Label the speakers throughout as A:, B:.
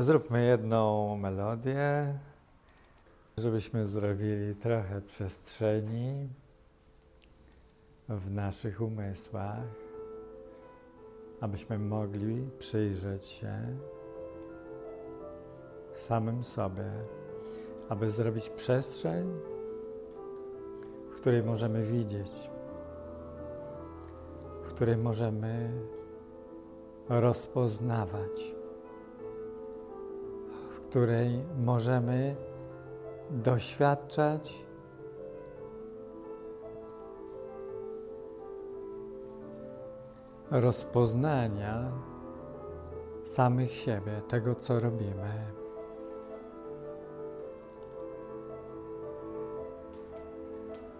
A: Zróbmy jedną melodię, żebyśmy zrobili trochę przestrzeni w naszych umysłach, abyśmy mogli przyjrzeć się samym sobie, aby zrobić przestrzeń, w której możemy widzieć, w której możemy rozpoznawać, której możemy doświadczać. Rozpoznania samych siebie, tego co robimy.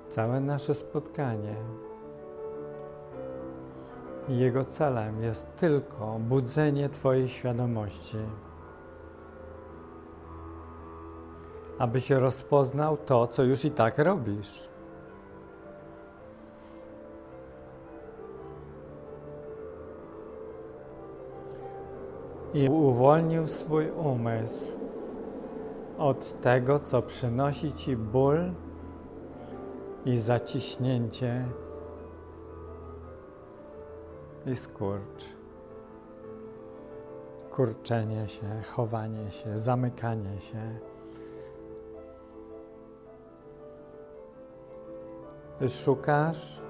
A: Całe nasze spotkanie. Jego celem jest tylko budzenie Twojej świadomości, abyś rozpoznał to, co już i tak robisz. I uwolnił swój umysł od tego, co przynosi Ci ból i zaciśnięcie i skurcz. Kurczenie się, chowanie się, zamykanie się. Szukasz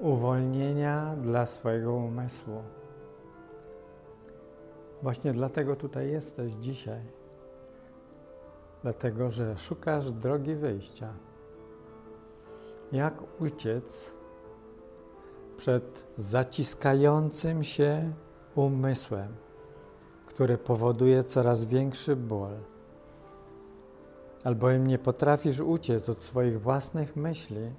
A: uwolnienia dla swojego umysłu. Właśnie dlatego tutaj jesteś dzisiaj. Dlatego, że szukasz drogi wyjścia. Jak uciec przed zaciskającym się umysłem, który powoduje coraz większy ból. Albowiem nie potrafisz uciec od swoich własnych myśli,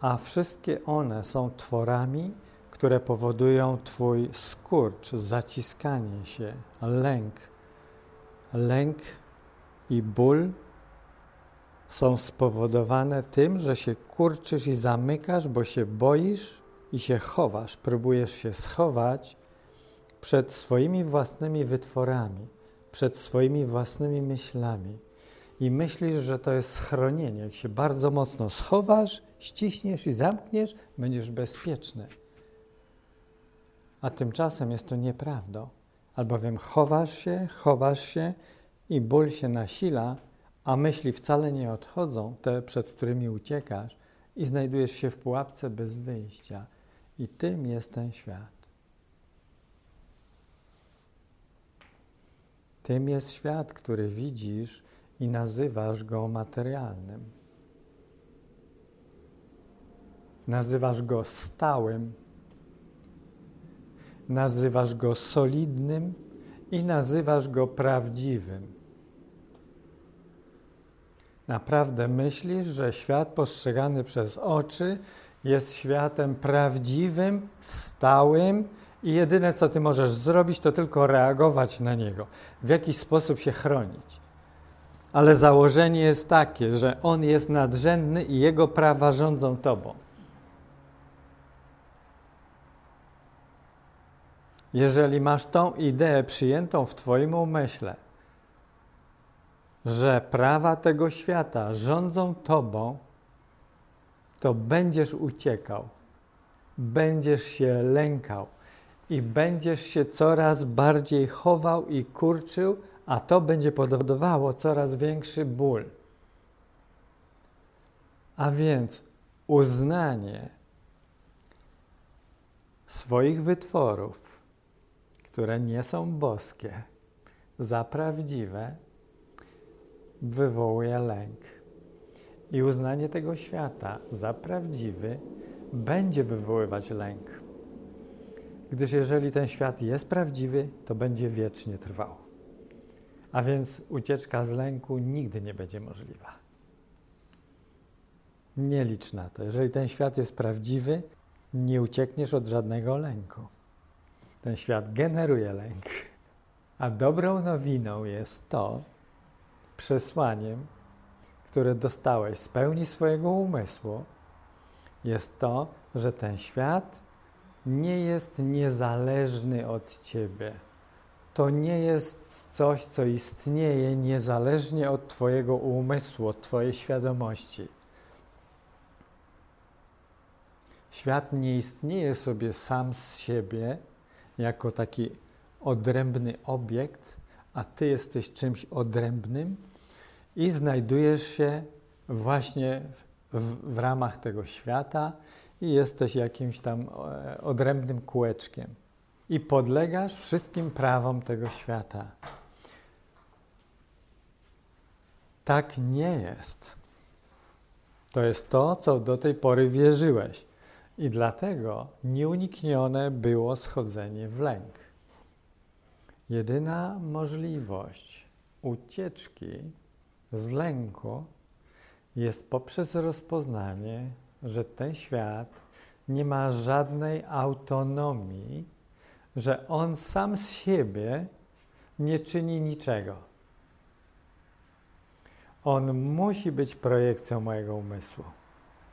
A: a wszystkie one są tworami, które powodują Twój skurcz, zaciskanie się, lęk. Lęk i ból są spowodowane tym, że się kurczysz i zamykasz, bo się boisz i się chowasz. Próbujesz się schować przed swoimi własnymi wytworami, przed swoimi własnymi myślami. I myślisz, że to jest schronienie. Jak się bardzo mocno schowasz, ściśniesz i zamkniesz, będziesz bezpieczny. A tymczasem jest to nieprawdą, albowiem chowasz się, chowasz się i ból się nasila, a myśli wcale nie odchodzą, te, przed którymi uciekasz, i znajdujesz się w pułapce bez wyjścia. I tym jest ten świat. Tym jest świat, który widzisz i nazywasz go materialnym. Nazywasz go stałym, nazywasz go solidnym i nazywasz go prawdziwym. Naprawdę myślisz, że świat postrzegany przez oczy jest światem prawdziwym, stałym i jedyne, co ty możesz zrobić, to tylko reagować na niego, w jakiś sposób się chronić. Ale założenie jest takie, że on jest nadrzędny i jego prawa rządzą tobą. Jeżeli masz tą ideę przyjętą w Twoim umyśle, że prawa tego świata rządzą Tobą, to będziesz uciekał, będziesz się lękał i będziesz się coraz bardziej chował i kurczył, a to będzie powodowało coraz większy ból. A więc uznanie swoich wytworów, które nie są boskie, za prawdziwe, wywołuje lęk. I uznanie tego świata za prawdziwy będzie wywoływać lęk. Gdyż jeżeli ten świat jest prawdziwy, to będzie wiecznie trwał. A więc ucieczka z lęku nigdy nie będzie możliwa. Nie licz na to. Jeżeli ten świat jest prawdziwy, nie uciekniesz od żadnego lęku. Ten świat generuje lęk. A dobrą nowiną jest to, przesłaniem, które dostałeś z pełni swojego umysłu, jest to, że ten świat nie jest niezależny od Ciebie. To nie jest coś, co istnieje niezależnie od Twojego umysłu, od Twojej świadomości. Świat nie istnieje sobie sam z siebie jako taki odrębny obiekt, a Ty jesteś czymś odrębnym i znajdujesz się właśnie w, w ramach tego świata i jesteś jakimś tam e, odrębnym kółeczkiem. I podlegasz wszystkim prawom tego świata. Tak nie jest. To jest to, co do tej pory wierzyłeś. I dlatego nieuniknione było schodzenie w lęk. Jedyna możliwość ucieczki z lęku jest poprzez rozpoznanie, że ten świat nie ma żadnej autonomii, że on sam z siebie nie czyni niczego. On musi być projekcją mojego umysłu,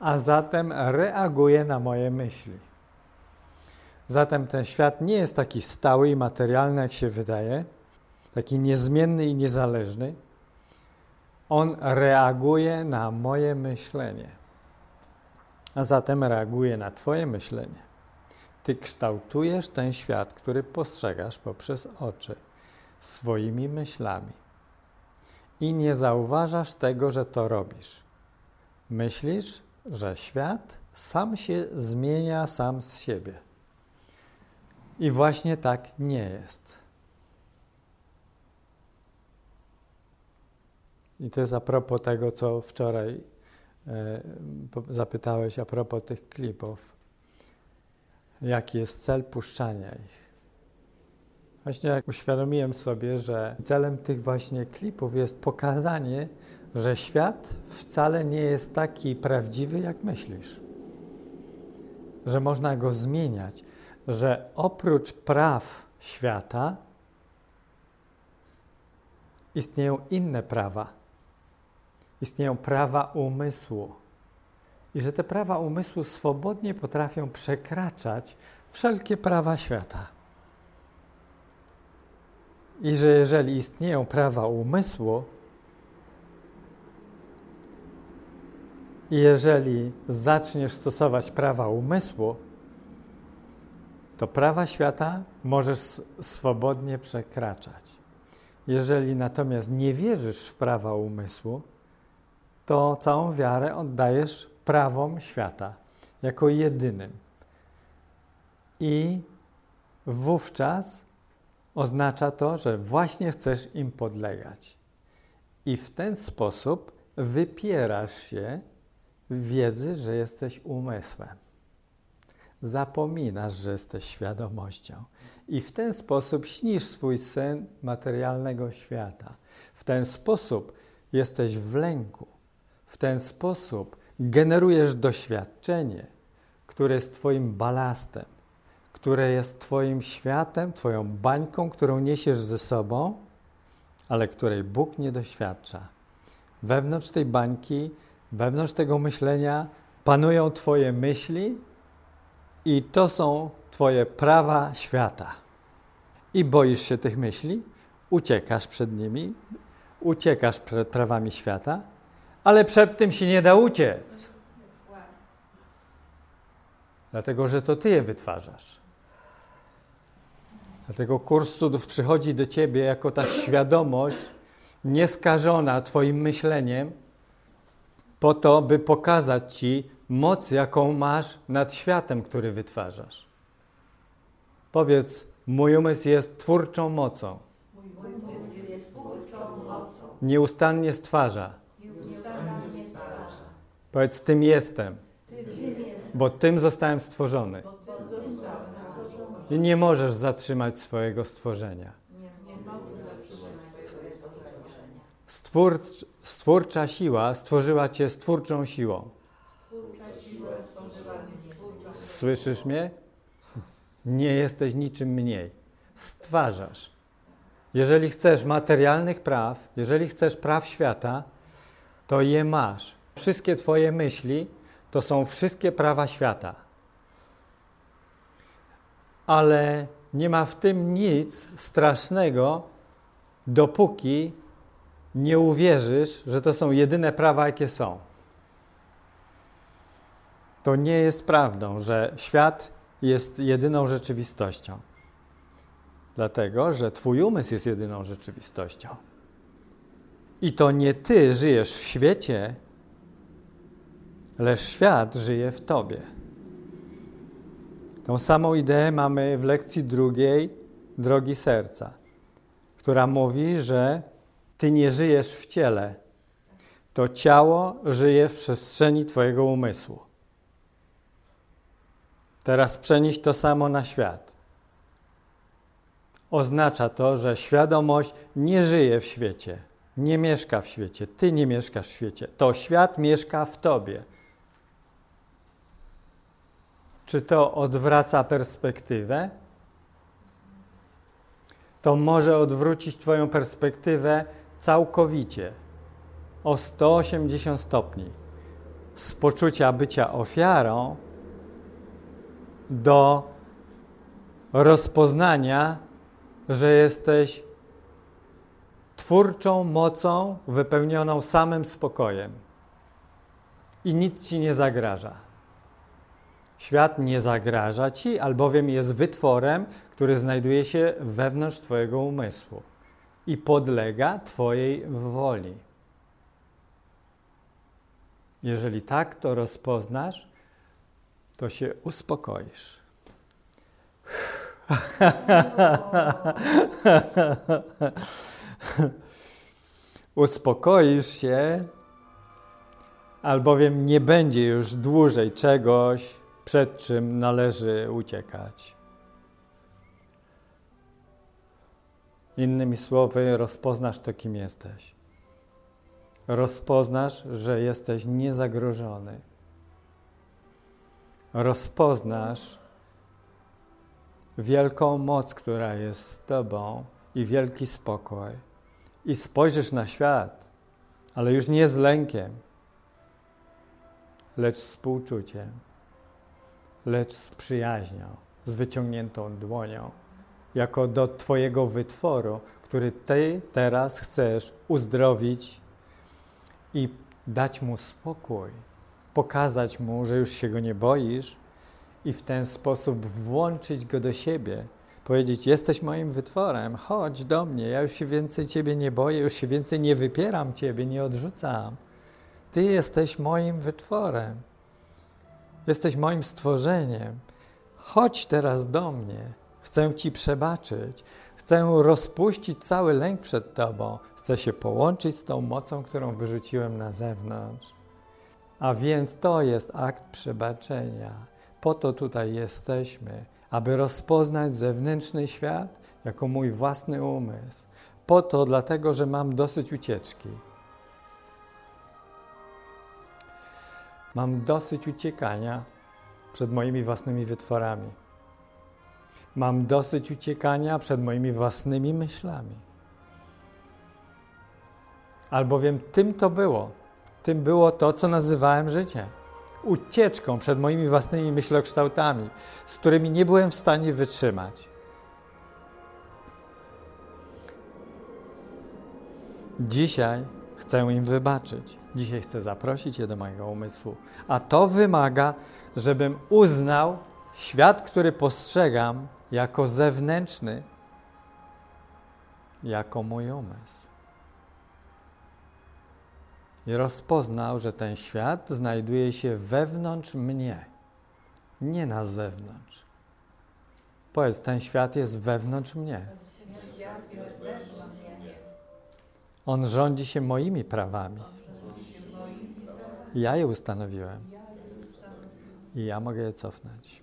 A: a zatem reaguje na moje myśli. Zatem ten świat nie jest taki stały i materialny, jak się wydaje, taki niezmienny i niezależny. On reaguje na moje myślenie, a zatem reaguje na Twoje myślenie. Ty kształtujesz ten świat, który postrzegasz poprzez oczy, swoimi myślami. I nie zauważasz tego, że to robisz. Myślisz, że świat sam się zmienia sam z siebie. I właśnie tak nie jest. I to jest a propos tego, co wczoraj zapytałeś a propos tych klipów. Jaki jest cel puszczania ich? Właśnie jak uświadomiłem sobie, że celem tych właśnie klipów jest pokazanie, że świat wcale nie jest taki prawdziwy, jak myślisz. Że można go zmieniać, że oprócz praw świata istnieją inne prawa. Istnieją prawa umysłu. I że te prawa umysłu swobodnie potrafią przekraczać wszelkie prawa świata. I że jeżeli istnieją prawa umysłu, i jeżeli zaczniesz stosować prawa umysłu, to prawa świata możesz swobodnie przekraczać. Jeżeli natomiast nie wierzysz w prawa umysłu, to całą wiarę oddajesz prawom świata jako jedynym. I wówczas oznacza to, że właśnie chcesz im podlegać. I w ten sposób wypierasz się wiedzy, że jesteś umysłem zapominasz, że jesteś świadomością. I w ten sposób śnisz swój sen materialnego świata. W ten sposób jesteś w lęku. W ten sposób generujesz doświadczenie, które jest Twoim balastem, które jest Twoim światem, Twoją bańką, którą niesiesz ze sobą, ale której Bóg nie doświadcza. Wewnątrz tej bańki, wewnątrz tego myślenia panują Twoje myśli, i to są Twoje prawa świata. I boisz się tych myśli, uciekasz przed nimi, uciekasz przed prawami świata, ale przed tym się nie da uciec. Dlatego, że to Ty je wytwarzasz. Dlatego kurs cudów przychodzi do Ciebie jako ta świadomość nieskażona Twoim myśleniem, po to, by pokazać Ci, moc, jaką masz nad światem, który wytwarzasz. Powiedz, mój umysł jest twórczą mocą. Nieustannie stwarza. Powiedz, tym jestem. Bo tym zostałem stworzony. I nie możesz zatrzymać swojego stworzenia. Stwórcz, stwórcza siła stworzyła cię stwórczą siłą. Słyszysz mnie? Nie jesteś niczym mniej. Stwarzasz. Jeżeli chcesz materialnych praw, jeżeli chcesz praw świata, to je masz. Wszystkie Twoje myśli to są wszystkie prawa świata. Ale nie ma w tym nic strasznego, dopóki nie uwierzysz, że to są jedyne prawa, jakie są. To nie jest prawdą, że świat jest jedyną rzeczywistością. Dlatego, że Twój umysł jest jedyną rzeczywistością. I to nie Ty żyjesz w świecie, lecz świat żyje w Tobie. Tą samą ideę mamy w lekcji drugiej Drogi Serca, która mówi, że Ty nie żyjesz w ciele, to ciało żyje w przestrzeni Twojego umysłu. Teraz przenieś to samo na świat. Oznacza to, że świadomość nie żyje w świecie, nie mieszka w świecie, ty nie mieszkasz w świecie. To świat mieszka w tobie. Czy to odwraca perspektywę? To może odwrócić Twoją perspektywę całkowicie o 180 stopni. Z poczucia bycia ofiarą do rozpoznania, że jesteś twórczą mocą wypełnioną samym spokojem i nic ci nie zagraża. Świat nie zagraża ci, albowiem jest wytworem, który znajduje się wewnątrz Twojego umysłu i podlega Twojej woli. Jeżeli tak to rozpoznasz, to się uspokoisz. Uspokoisz się, albowiem nie będzie już dłużej czegoś, przed czym należy uciekać. Innymi słowy, rozpoznasz to, kim jesteś. Rozpoznasz, że jesteś niezagrożony rozpoznasz wielką moc, która jest z Tobą i wielki spokój. I spojrzysz na świat, ale już nie z lękiem, lecz z współczuciem, lecz z przyjaźnią, z wyciągniętą dłonią, jako do Twojego wytworu, który Ty teraz chcesz uzdrowić i dać mu spokój pokazać mu, że już się go nie boisz i w ten sposób włączyć go do siebie. Powiedzieć: Jesteś moim wytworem, chodź do mnie, ja już się więcej ciebie nie boję, już się więcej nie wypieram ciebie, nie odrzucam. Ty jesteś moim wytworem. Jesteś moim stworzeniem. Chodź teraz do mnie. Chcę Ci przebaczyć. Chcę rozpuścić cały lęk przed Tobą. Chcę się połączyć z tą mocą, którą wyrzuciłem na zewnątrz. A więc to jest akt przebaczenia. Po to tutaj jesteśmy, aby rozpoznać zewnętrzny świat jako mój własny umysł. Po to, dlatego, że mam dosyć ucieczki. Mam dosyć uciekania przed moimi własnymi wytworami. Mam dosyć uciekania przed moimi własnymi myślami. Albowiem tym to było tym było to, co nazywałem życiem. Ucieczką przed moimi własnymi myślokształtami, z którymi nie byłem w stanie wytrzymać. Dzisiaj chcę im wybaczyć. Dzisiaj chcę zaprosić je do mojego umysłu. A to wymaga, żebym uznał świat, który postrzegam jako zewnętrzny, jako mój umysł i rozpoznał, że ten świat znajduje się wewnątrz mnie, nie na zewnątrz. Powiedz, ten świat jest wewnątrz mnie. On rządzi się moimi prawami. Ja je ustanowiłem. I ja mogę je cofnąć.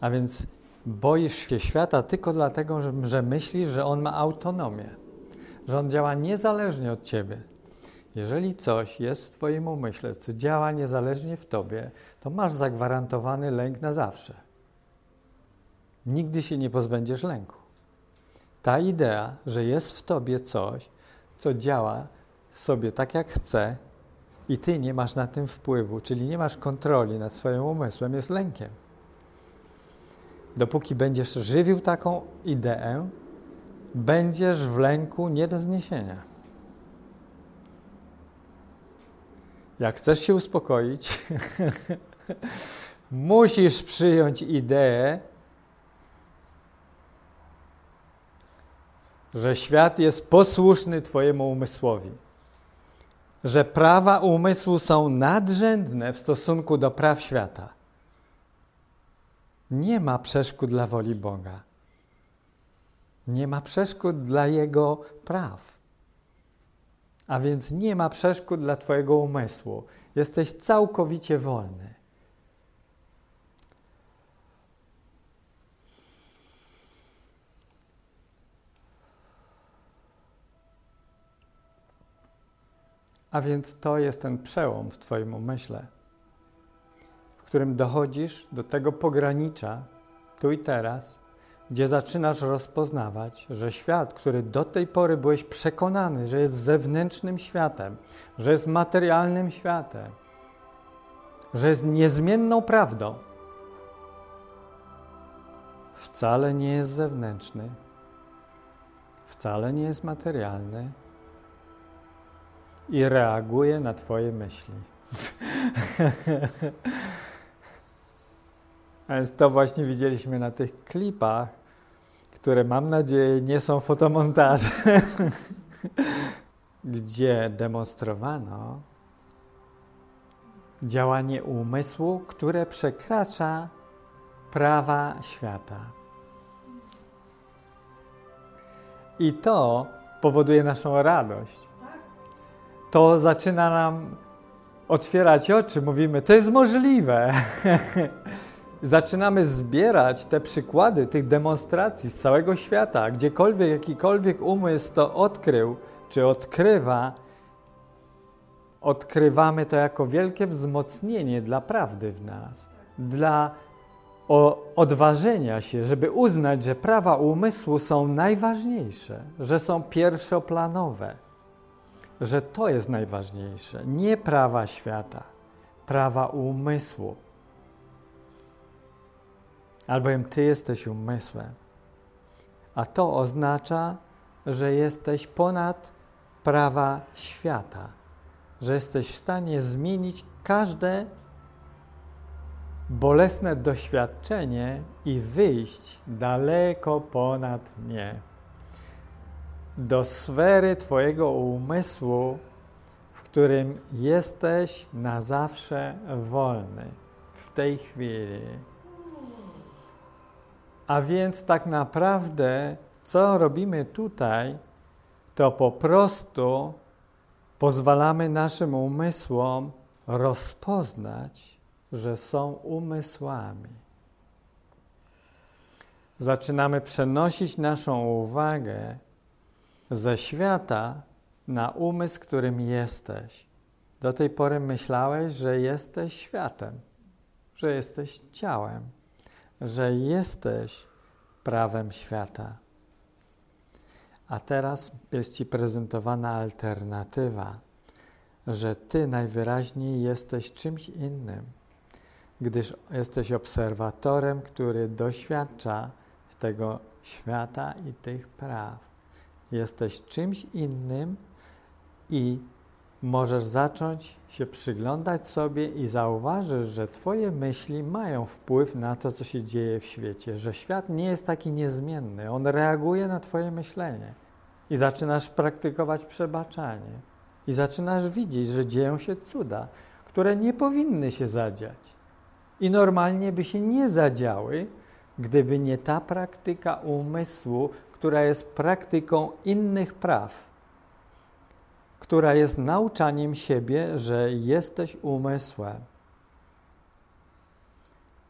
A: A więc boisz się świata tylko dlatego, że, myślisz, że on ma autonomię, że on działa niezależnie od ciebie. Jeżeli coś jest w Twoim umyśle, co działa niezależnie w Tobie, to masz zagwarantowany lęk na zawsze. Nigdy się nie pozbędziesz lęku. Ta idea, że jest w Tobie coś, co działa sobie tak, jak chce, i Ty nie masz na tym wpływu, czyli nie masz kontroli nad swoim umysłem, jest lękiem. Dopóki będziesz żywił taką ideę, będziesz w lęku nie do zniesienia. Jak chcesz się uspokoić, musisz przyjąć ideę, że świat jest posłuszny Twojemu umysłowi, że prawa umysłu są nadrzędne w stosunku do praw świata. Nie ma przeszkód dla woli Boga. Nie ma przeszkód dla Jego praw. A więc nie ma przeszkód dla Twojego umysłu. Jesteś całkowicie wolny. A więc to jest ten przełom w Twoim umyśle, w którym dochodzisz do tego pogranicza tu i teraz, gdzie zaczynasz rozpoznawać, że świat, który do tej pory byłeś przekonany, że jest zewnętrznym światem, że jest materialnym światem, że jest niezmienną prawdą, wcale nie jest zewnętrzny, wcale nie jest materialny i reaguje na Twoje myśli. A więc to właśnie widzieliśmy na tych klipach, które mam nadzieję nie są fotomontaże, gdzie demonstrowano działanie umysłu, które przekracza prawa świata. I to powoduje naszą radość. To zaczyna nam otwierać oczy, mówimy, to jest możliwe. zaczynamy zbierać te przykłady tych demonstracji z całego świata, gdziekolwiek jakikolwiek umysł to odkrył czy odkrywa, odkrywamy to jako wielkie wzmocnienie dla prawdy w nas, dla odważenia się, żeby uznać, że prawa umysłu są najważniejsze, że są pierwszoplanowe, że to jest najważniejsze, nie prawa świata, prawa umysłu albowiem Ty jesteś umysłem. A to oznacza, że jesteś ponad prawa świata, że jesteś w stanie zmienić każde bolesne doświadczenie i wyjść daleko ponad nie. Do sfery Twojego umysłu, w którym jesteś na zawsze wolny w tej chwili. A więc tak naprawdę, co robimy tutaj, to po prostu pozwalamy naszym umysłom rozpoznać, że są umysłami. Zaczynamy przenosić naszą uwagę ze świata na umysł, którym jesteś. Do tej pory myślałeś, że jesteś światem, że jesteś ciałem że jesteś prawem świata. A teraz jest Ci prezentowana alternatywa, że Ty najwyraźniej jesteś czymś innym, gdyż jesteś obserwatorem, który doświadcza tego świata i tych praw. Jesteś czymś innym i możesz zacząć się przyglądać sobie i zauważysz, że Twoje myśli mają wpływ na to, co się dzieje w świecie, że świat nie jest taki niezmienny, on reaguje na Twoje myślenie. I zaczynasz praktykować przebaczanie. I zaczynasz widzieć, że dzieją się cuda, które nie powinny się zadziać. I normalnie by się nie zadziały, gdyby nie ta praktyka umysłu, która jest praktyką innych praw która jest nauczaniem siebie, że jesteś umysłem.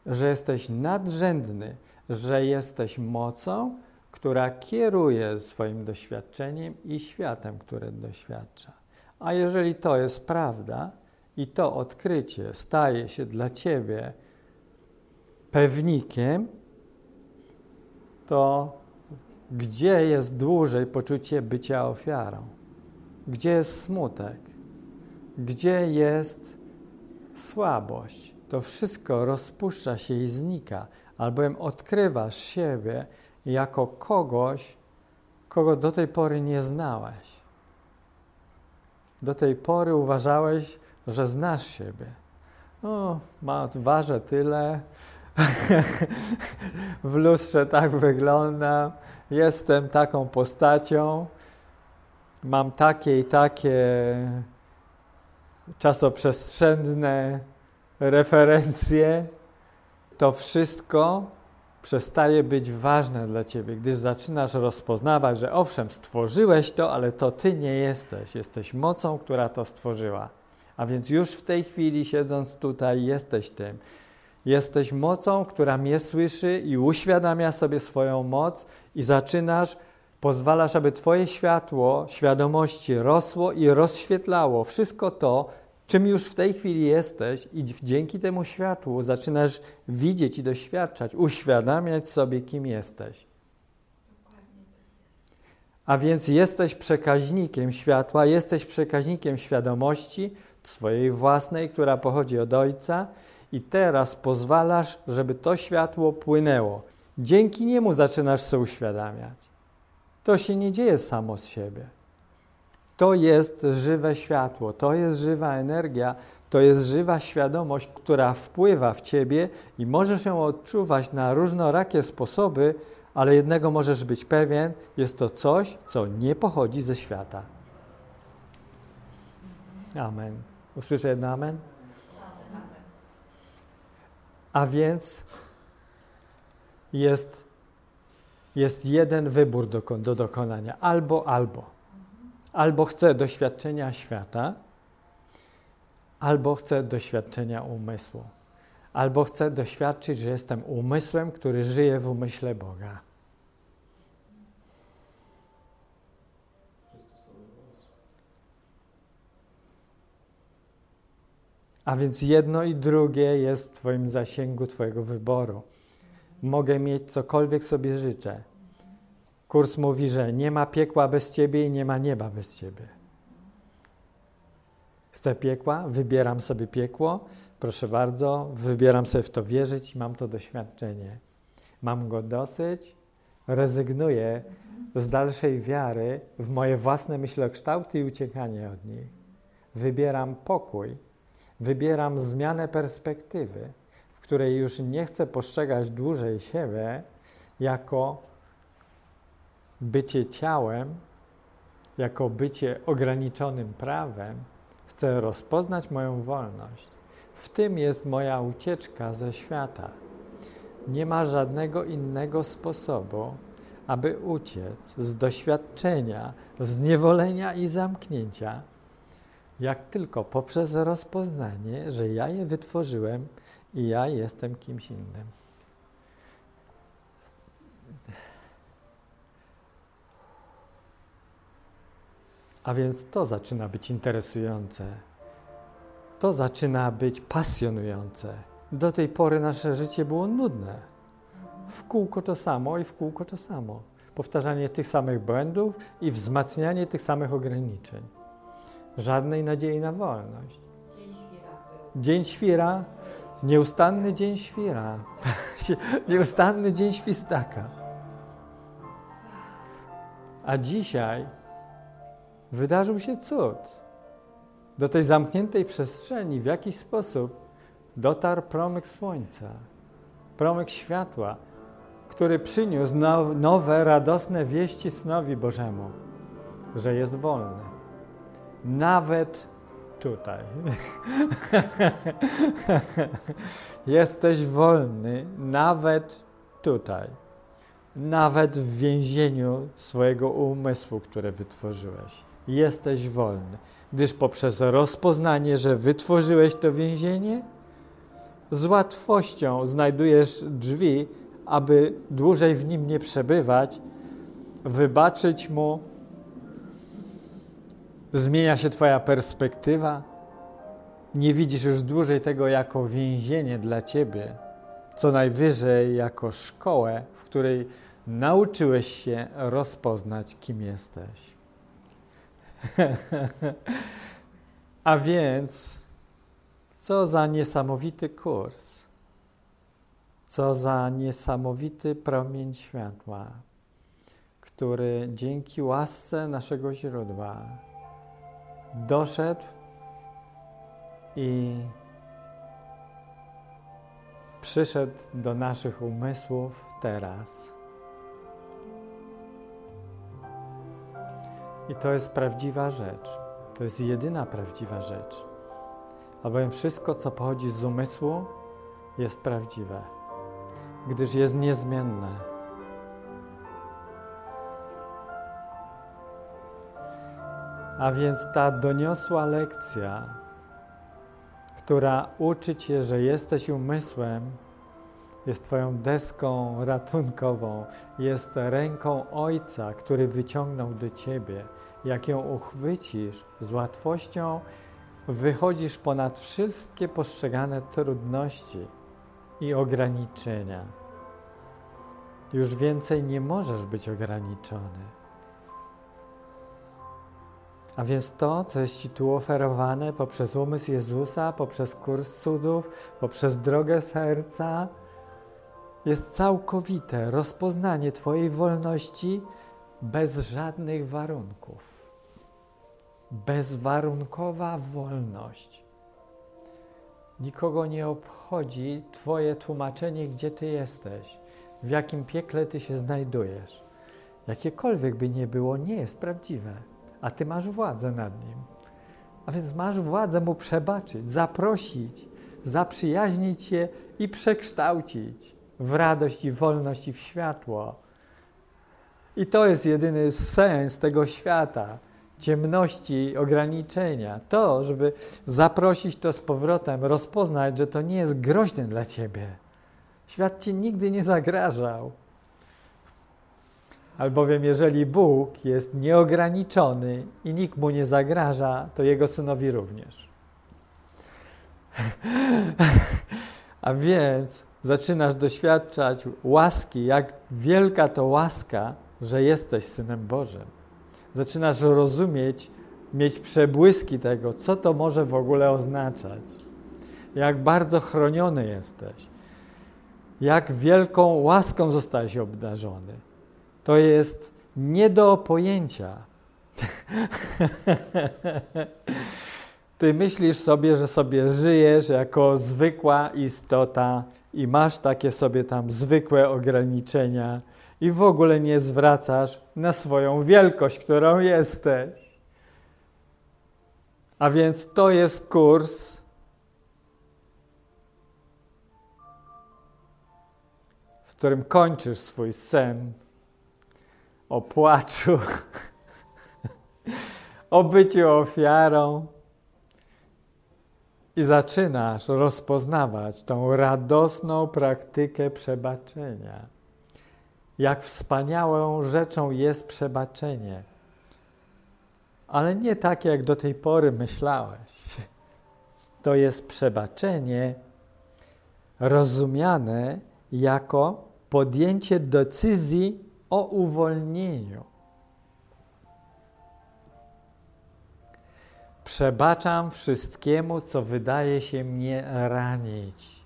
A: że jesteś nadrzędny, że jesteś mocą, która kieruje swoim doświadczeniem i światem, które doświadcza. A jeżeli to jest prawda i to odkrycie staje się dla ciebie pewnikiem, to gdzie jest dłużej poczucie bycia ofiarą? Gdzie jest smutek? Gdzie jest słabość? To wszystko rozpuszcza się i znika, albowiem odkrywasz siebie jako kogoś, kogo do tej pory nie znałeś. Do tej pory uważałeś, że znasz siebie. O, ma, ważę tyle, w lustrze tak wyglądam, jestem taką postacią, mam takie i takie czasoprzestrzenne referencje, to wszystko przestaje być ważne dla ciebie, gdyż zaczynasz rozpoznawać, że owszem, stworzyłeś to, ale to ty nie jesteś. Jesteś mocą, która to stworzyła. A więc już w tej chwili, siedząc tutaj, jesteś tym. Jesteś mocą, która mnie słyszy i uświadamia sobie swoją moc, i zaczynasz, pozwalasz, aby Twoje światło świadomości rosło i rozświetlało wszystko to, czym już w tej chwili jesteś, i dzięki temu światłu zaczynasz widzieć i doświadczać, uświadamiać sobie, kim jesteś. A więc jesteś przekaźnikiem światła, jesteś przekaźnikiem świadomości swojej własnej, która pochodzi od Ojca, i teraz pozwalasz, żeby to światło płynęło. Dzięki niemu zaczynasz się uświadamiać. To się nie dzieje samo z siebie. To jest żywe światło, to jest żywa energia, to jest żywa świadomość, która wpływa w ciebie i możesz ją odczuwać na różnorakie sposoby, ale jednego możesz być pewien: jest to coś, co nie pochodzi ze świata. Amen. Usłyszę jedno amen? A więc jest, jest jeden wybór do, do dokonania: albo, albo. Albo chcę doświadczenia świata, albo chcę doświadczenia umysłu. Albo chcę doświadczyć, że jestem umysłem, który żyje w umyśle Boga. A więc jedno i drugie jest w Twoim zasięgu Twojego wyboru. Mogę mieć cokolwiek sobie życzę. Kurs mówi, że nie ma piekła bez Ciebie i nie ma nieba bez Ciebie. Chcę piekła, wybieram sobie piekło, proszę bardzo, wybieram sobie w to wierzyć i mam to doświadczenie. Mam go dosyć, rezygnuję z dalszej wiary w moje własne myślokształty i uciekanie od nich. Wybieram pokój, wybieram zmianę perspektywy, w której już nie chcę postrzegać dłużej siebie jako bycie ciałem, jako bycie ograniczonym prawem, chcę rozpoznać moją wolność. W tym jest moja ucieczka ze świata. Nie ma żadnego innego sposobu, aby uciec z doświadczenia, z niewolenia i zamknięcia, jak tylko poprzez rozpoznanie, że ja je wytworzyłem i ja jestem kimś innym. A więc to zaczyna być interesujące. To zaczyna być pasjonujące. Do tej pory nasze życie było nudne. W kółko to samo i w kółko to samo. Powtarzanie tych samych błędów i wzmacnianie tych samych ograniczeń. Żadnej nadziei na wolność. Dzień świra, nieustanny dzień świra, nieustanny dzień świstaka. A dzisiaj wydarzył się cud. Do tej zamkniętej przestrzeni w jakiś sposób dotarł promyk słońca, promyk światła, który przyniósł nowe, radosne wieści snowi Bożemu, że jest wolny. Nawet tutaj. Jesteś wolny nawet tutaj. Nawet w więzieniu swojego umysłu, które wytworzyłeś jesteś wolny, gdyż poprzez rozpoznanie, że wytworzyłeś to więzienie, z łatwością znajdujesz drzwi, aby dłużej w nim nie przebywać, wybaczyć mu, zmienia się Twoja perspektywa, nie widzisz już dłużej tego jako więzienie dla Ciebie, co najwyżej jako szkołę, w której nauczyłeś się rozpoznać, kim jesteś. A więc, co za niesamowity kurs, co za niesamowity promień światła, który dzięki łasce naszego źródła doszedł i przyszedł do naszych umysłów teraz. I to jest prawdziwa rzecz. To jest jedyna prawdziwa rzecz. Albowiem wszystko, co pochodzi z umysłu, jest prawdziwe, gdyż jest niezmienne. A więc ta doniosła lekcja, która uczy Cię, że jesteś umysłem, jest Twoją deską ratunkową, jest ręką Ojca, który wyciągnął do Ciebie. Jak ją uchwycisz z łatwością, wychodzisz ponad wszystkie postrzegane trudności i ograniczenia. Już więcej nie możesz być ograniczony. A więc to, co jest Ci tu oferowane poprzez umysł Jezusa, poprzez kurs cudów, poprzez drogę serca, jest całkowite rozpoznanie Twojej wolności bez żadnych warunków. Bezwarunkowa wolność. Nikogo nie obchodzi Twoje tłumaczenie, gdzie Ty jesteś, w jakim piekle Ty się znajdujesz. Jakiekolwiek by nie było, nie jest prawdziwe, a Ty masz władzę nad nim. A więc masz władzę mu przebaczyć, zaprosić, zaprzyjaźnić się i przekształcić w radość i wolność i w światło. I to jest jedyny sens tego świata, ciemności, ograniczenia. To, żeby zaprosić to z powrotem, rozpoznać, że to nie jest groźne dla ciebie. Świat ci nigdy nie zagrażał. Albowiem, jeżeli Bóg jest nieograniczony i nikt mu nie zagraża, to jego synowi również. A więc zaczynasz doświadczać łaski, jak wielka to łaska, że jesteś synem Bożym. Zaczynasz rozumieć, mieć przebłyski tego, co to może w ogóle oznaczać. Jak bardzo chroniony jesteś. Jak wielką łaską zostałeś obdarzony. To jest nie do pojęcia. Ty myślisz sobie, że sobie żyjesz jako zwykła istota i masz takie sobie tam zwykłe ograniczenia i w ogóle nie zwracasz na swoją wielkość, którą jesteś. A więc to jest kurs, w którym kończysz swój sen o płaczu, o byciu ofiarą i zaczynasz rozpoznawać tą radosną praktykę przebaczenia. Jak wspaniałą rzeczą jest przebaczenie. Ale nie tak, jak do tej pory myślałeś. To jest przebaczenie rozumiane jako podjęcie decyzji o uwolnieniu. Przebaczam wszystkiemu, co wydaje się mnie ranić.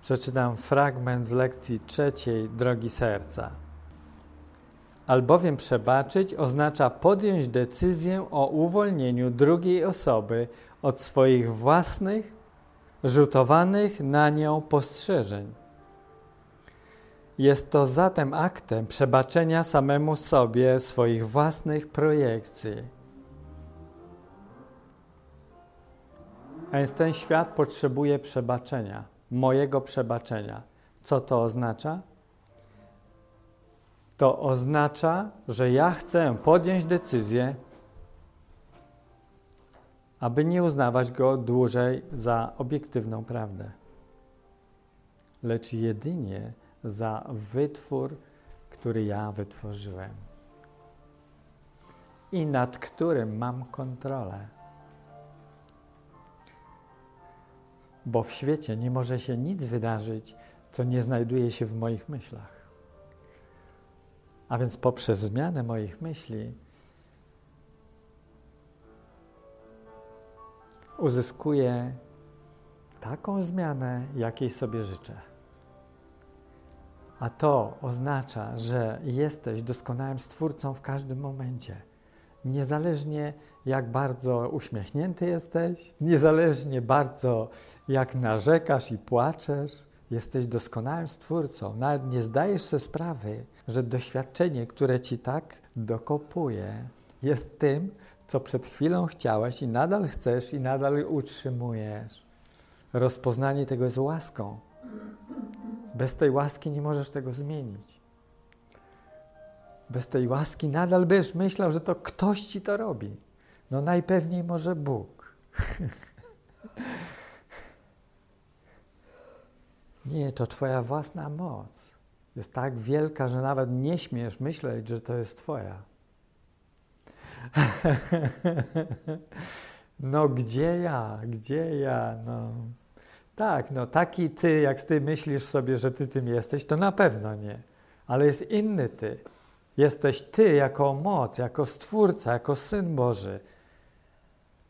A: Przeczytam fragment z lekcji trzeciej Drogi Serca. Albowiem przebaczyć oznacza podjąć decyzję o uwolnieniu drugiej osoby od swoich własnych, rzutowanych na nią postrzeżeń. Jest to zatem aktem przebaczenia samemu sobie swoich własnych projekcji. A więc ten świat potrzebuje przebaczenia, mojego przebaczenia. Co to oznacza? To oznacza, że ja chcę podjąć decyzję aby nie uznawać go dłużej za obiektywną prawdę, lecz jedynie za wytwór, który ja wytworzyłem i nad którym mam kontrolę. Bo w świecie nie może się nic wydarzyć, co nie znajduje się w moich myślach. A więc poprzez zmianę moich myśli uzyskuję taką zmianę, jakiej sobie życzę. A to oznacza, że jesteś doskonałym stwórcą w każdym momencie. Niezależnie jak bardzo uśmiechnięty jesteś, niezależnie bardzo jak narzekasz i płaczesz, jesteś doskonałym stwórcą. Nawet nie zdajesz sobie sprawy, że doświadczenie, które ci tak dokopuje, jest tym, co przed chwilą chciałeś i nadal chcesz i nadal utrzymujesz. Rozpoznanie tego jest łaską. Bez tej łaski nie możesz tego zmienić. Bez tej łaski nadal będziesz myślał, że to ktoś ci to robi. No najpewniej może Bóg. nie, to Twoja własna moc jest tak wielka, że nawet nie śmiesz myśleć, że to jest Twoja. no gdzie ja, gdzie ja, no. Tak, no taki ty, jak ty myślisz sobie, że ty tym jesteś, to na pewno nie. Ale jest inny ty. Jesteś ty jako moc, jako stwórca, jako syn Boży,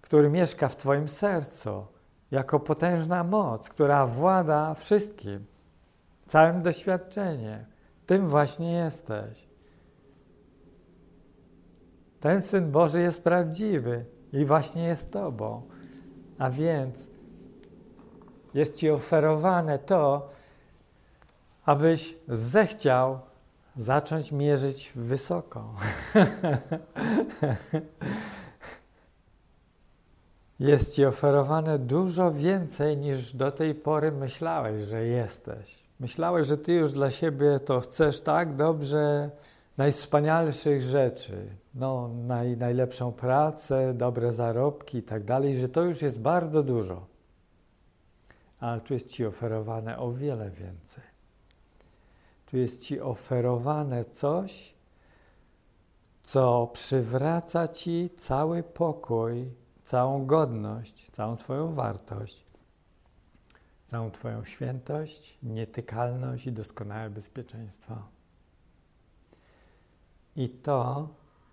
A: który mieszka w twoim sercu, jako potężna moc, która włada wszystkim, całym doświadczeniem. Tym właśnie jesteś. Ten Syn Boży jest prawdziwy i właśnie jest Tobą. A więc jest Ci oferowane to, abyś zechciał zacząć mierzyć wysoko. jest Ci oferowane dużo więcej niż do tej pory myślałeś, że jesteś. Myślałeś, że Ty już dla siebie to chcesz tak dobrze, najwspanialszych rzeczy, no, naj, najlepszą pracę, dobre zarobki i tak dalej, że to już jest bardzo dużo. Ale tu jest Ci oferowane o wiele więcej. Tu jest Ci oferowane coś, co przywraca Ci cały pokój, całą godność, całą Twoją wartość, całą Twoją świętość, nietykalność i doskonałe bezpieczeństwo. I to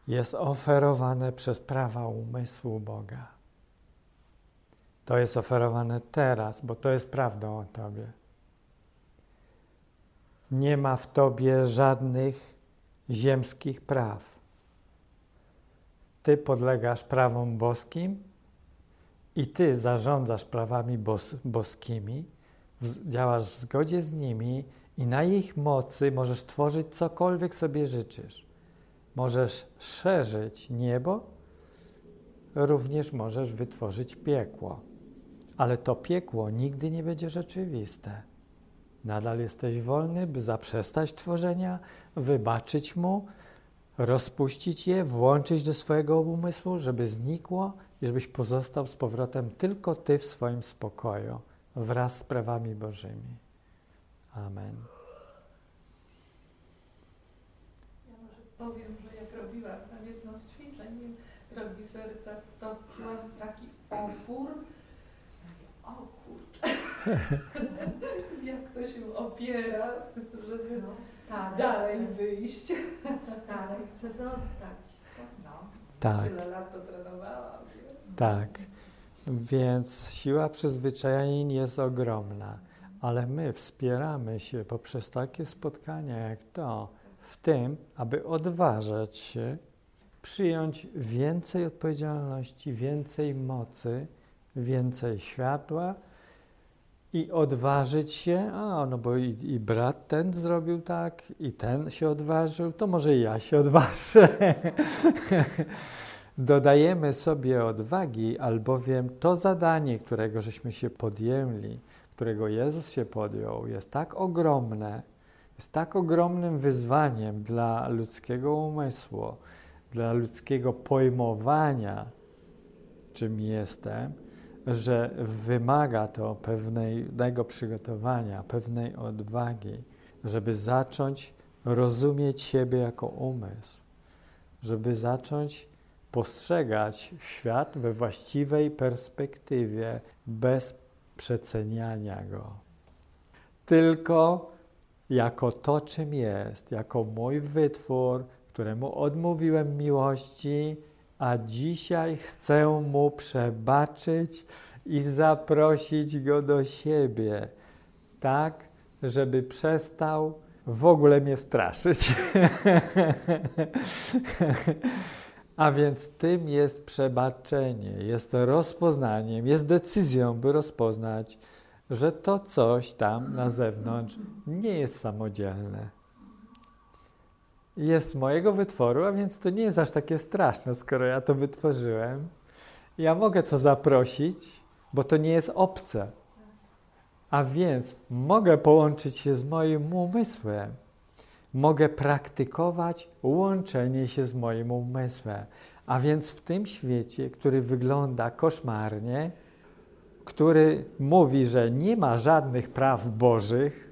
A: jest oferowane przez prawa umysłu Boga. To jest oferowane teraz, bo to jest prawdą o Tobie. Nie ma w Tobie żadnych ziemskich praw. Ty podlegasz prawom boskim i Ty zarządzasz prawami bos boskimi, działasz w zgodzie z nimi i na ich mocy możesz tworzyć cokolwiek sobie życzysz. Możesz szerzyć niebo, również możesz wytworzyć piekło. Ale to piekło nigdy nie będzie rzeczywiste. Nadal jesteś wolny, by zaprzestać tworzenia, wybaczyć mu, rozpuścić je, włączyć do swojego umysłu, żeby znikło i żebyś pozostał z powrotem tylko Ty w swoim spokoju wraz z prawami Bożymi. Amen.
B: Ja może powiem, że jak robiłam na jedno z ćwiczeń drogi serca, to czułam taki opór. O kurczę, jak to się opiera, żeby
C: No,
B: dalej
C: chce,
B: wyjść.
C: stale chce zostać. No.
A: Tak,
B: Tyle lat to trenowałam. nie?
A: tak. Więc siła przyzwyczajeń jest ogromna, ale my wspieramy się poprzez takie spotkania jak to, w tym, aby odważać się, przyjąć więcej odpowiedzialności, więcej mocy, więcej światła i odważyć się, a no bo i, i brat ten zrobił tak, i ten się odważył, to może i ja się odważę. Dodajemy sobie odwagi, albowiem to zadanie, którego żeśmy się podjęli, którego Jezus się podjął, jest tak ogromne, jest tak ogromnym wyzwaniem dla ludzkiego umysłu, dla ludzkiego pojmowania, czym jestem, że wymaga to pewnego przygotowania, pewnej odwagi, żeby zacząć rozumieć siebie jako umysł, żeby zacząć postrzegać świat we właściwej perspektywie, bez przeceniania go. Tylko jako to, czym jest, jako mój wytwór, któremu odmówiłem miłości, a dzisiaj chcę mu przebaczyć i zaprosić go do siebie, tak, żeby przestał w ogóle mnie straszyć. A więc tym jest przebaczenie, jest rozpoznaniem, jest decyzją, by rozpoznać, że to coś tam na zewnątrz nie jest samodzielne. Jest mojego wytworu, a więc to nie jest aż takie straszne, skoro ja to wytworzyłem. Ja mogę to zaprosić, bo to nie jest obce. A więc mogę połączyć się z moim umysłem mogę praktykować łączenie się z moim umysłem. A więc w tym świecie, który wygląda koszmarnie, który mówi, że nie ma żadnych praw bożych,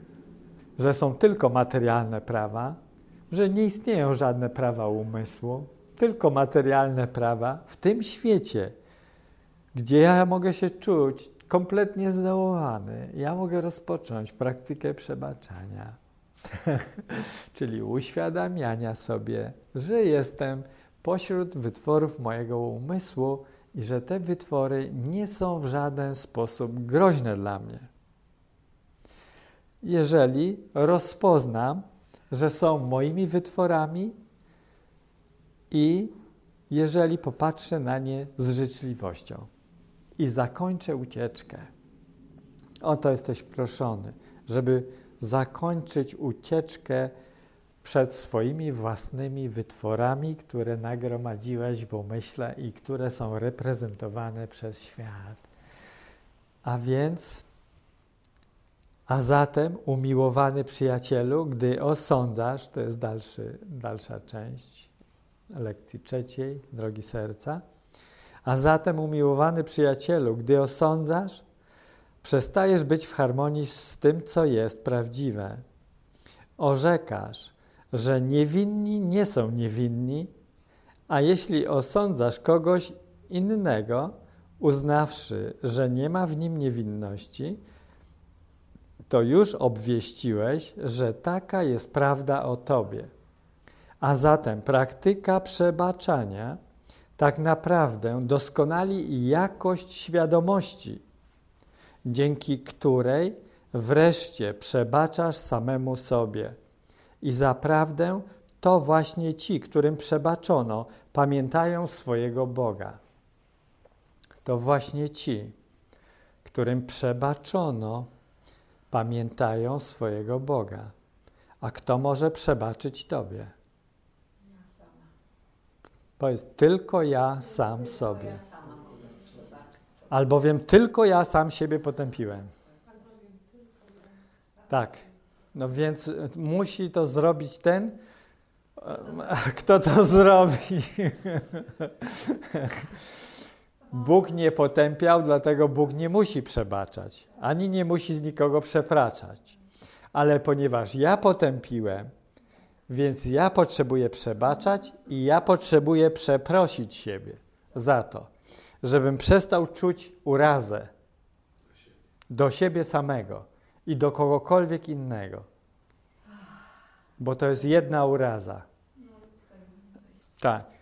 A: że są tylko materialne prawa, że nie istnieją żadne prawa umysłu, tylko materialne prawa, w tym świecie, gdzie ja mogę się czuć kompletnie zdołowany, ja mogę rozpocząć praktykę przebaczania czyli uświadamiania sobie, że jestem pośród wytworów mojego umysłu i że te wytwory nie są w żaden sposób groźne dla mnie. Jeżeli rozpoznam, że są moimi wytworami i jeżeli popatrzę na nie z życzliwością i zakończę ucieczkę. O to jesteś proszony, żeby zakończyć ucieczkę przed swoimi własnymi wytworami, które nagromadziłeś w umyśle i które są reprezentowane przez świat. A więc, a zatem, umiłowany przyjacielu, gdy osądzasz, to jest dalszy, dalsza część lekcji trzeciej, drogi serca, a zatem, umiłowany przyjacielu, gdy osądzasz, Przestajesz być w harmonii z tym, co jest prawdziwe. Orzekasz, że niewinni nie są niewinni, a jeśli osądzasz kogoś innego, uznawszy, że nie ma w nim niewinności, to już obwieściłeś, że taka jest prawda o tobie. A zatem praktyka przebaczania tak naprawdę doskonali jakość świadomości dzięki której wreszcie przebaczasz samemu sobie. I zaprawdę to właśnie ci, którym przebaczono, pamiętają swojego Boga. To właśnie ci, którym przebaczono, pamiętają swojego Boga. A kto może przebaczyć Tobie? Powiedz, tylko ja sam sobie albowiem tylko ja sam siebie potępiłem. Tak. No więc musi to zrobić ten, kto to zrobi. Bóg nie potępiał, dlatego Bóg nie musi przebaczać, ani nie musi nikogo przepraszać. Ale ponieważ ja potępiłem, więc ja potrzebuję przebaczać i ja potrzebuję przeprosić siebie za to żebym przestał czuć urazę do siebie samego i do kogokolwiek innego. Bo to jest jedna uraza. Tak.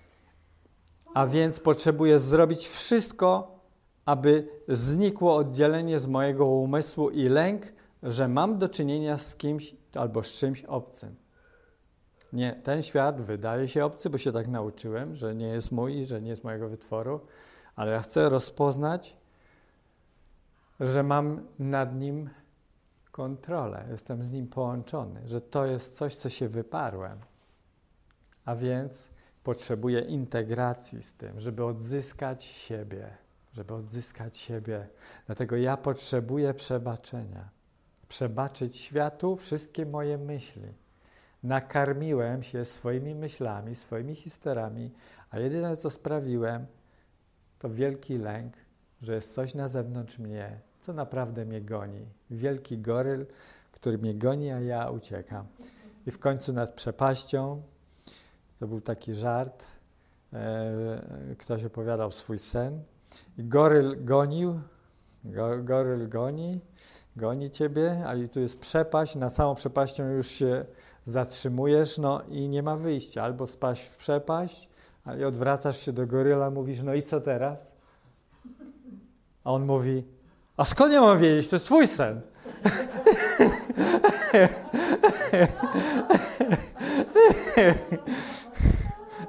A: A więc potrzebuję zrobić wszystko, aby znikło oddzielenie z mojego umysłu i lęk, że mam do czynienia z kimś albo z czymś obcym. Nie, ten świat wydaje się obcy, bo się tak nauczyłem, że nie jest mój, że nie jest mojego wytworu, ale ja chcę rozpoznać, że mam nad nim kontrolę, jestem z nim połączony, że to jest coś, co się wyparłem. A więc potrzebuję integracji z tym, żeby odzyskać siebie, żeby odzyskać siebie. Dlatego ja potrzebuję przebaczenia. Przebaczyć światu wszystkie moje myśli. Nakarmiłem się swoimi myślami, swoimi historiami, a jedyne co sprawiłem, to wielki lęk, że jest coś na zewnątrz mnie, co naprawdę mnie goni. Wielki goryl, który mnie goni, a ja uciekam. I w końcu nad przepaścią, to był taki żart, e, ktoś opowiadał swój sen. I goryl gonił, go, goryl goni, goni ciebie, a i tu jest przepaść, na samą przepaścią już się zatrzymujesz, no i nie ma wyjścia, albo spaść w przepaść, i odwracasz się do goryla, mówisz, no i co teraz? A on mówi, a skąd ja mam wiedzieć, to jest swój sen.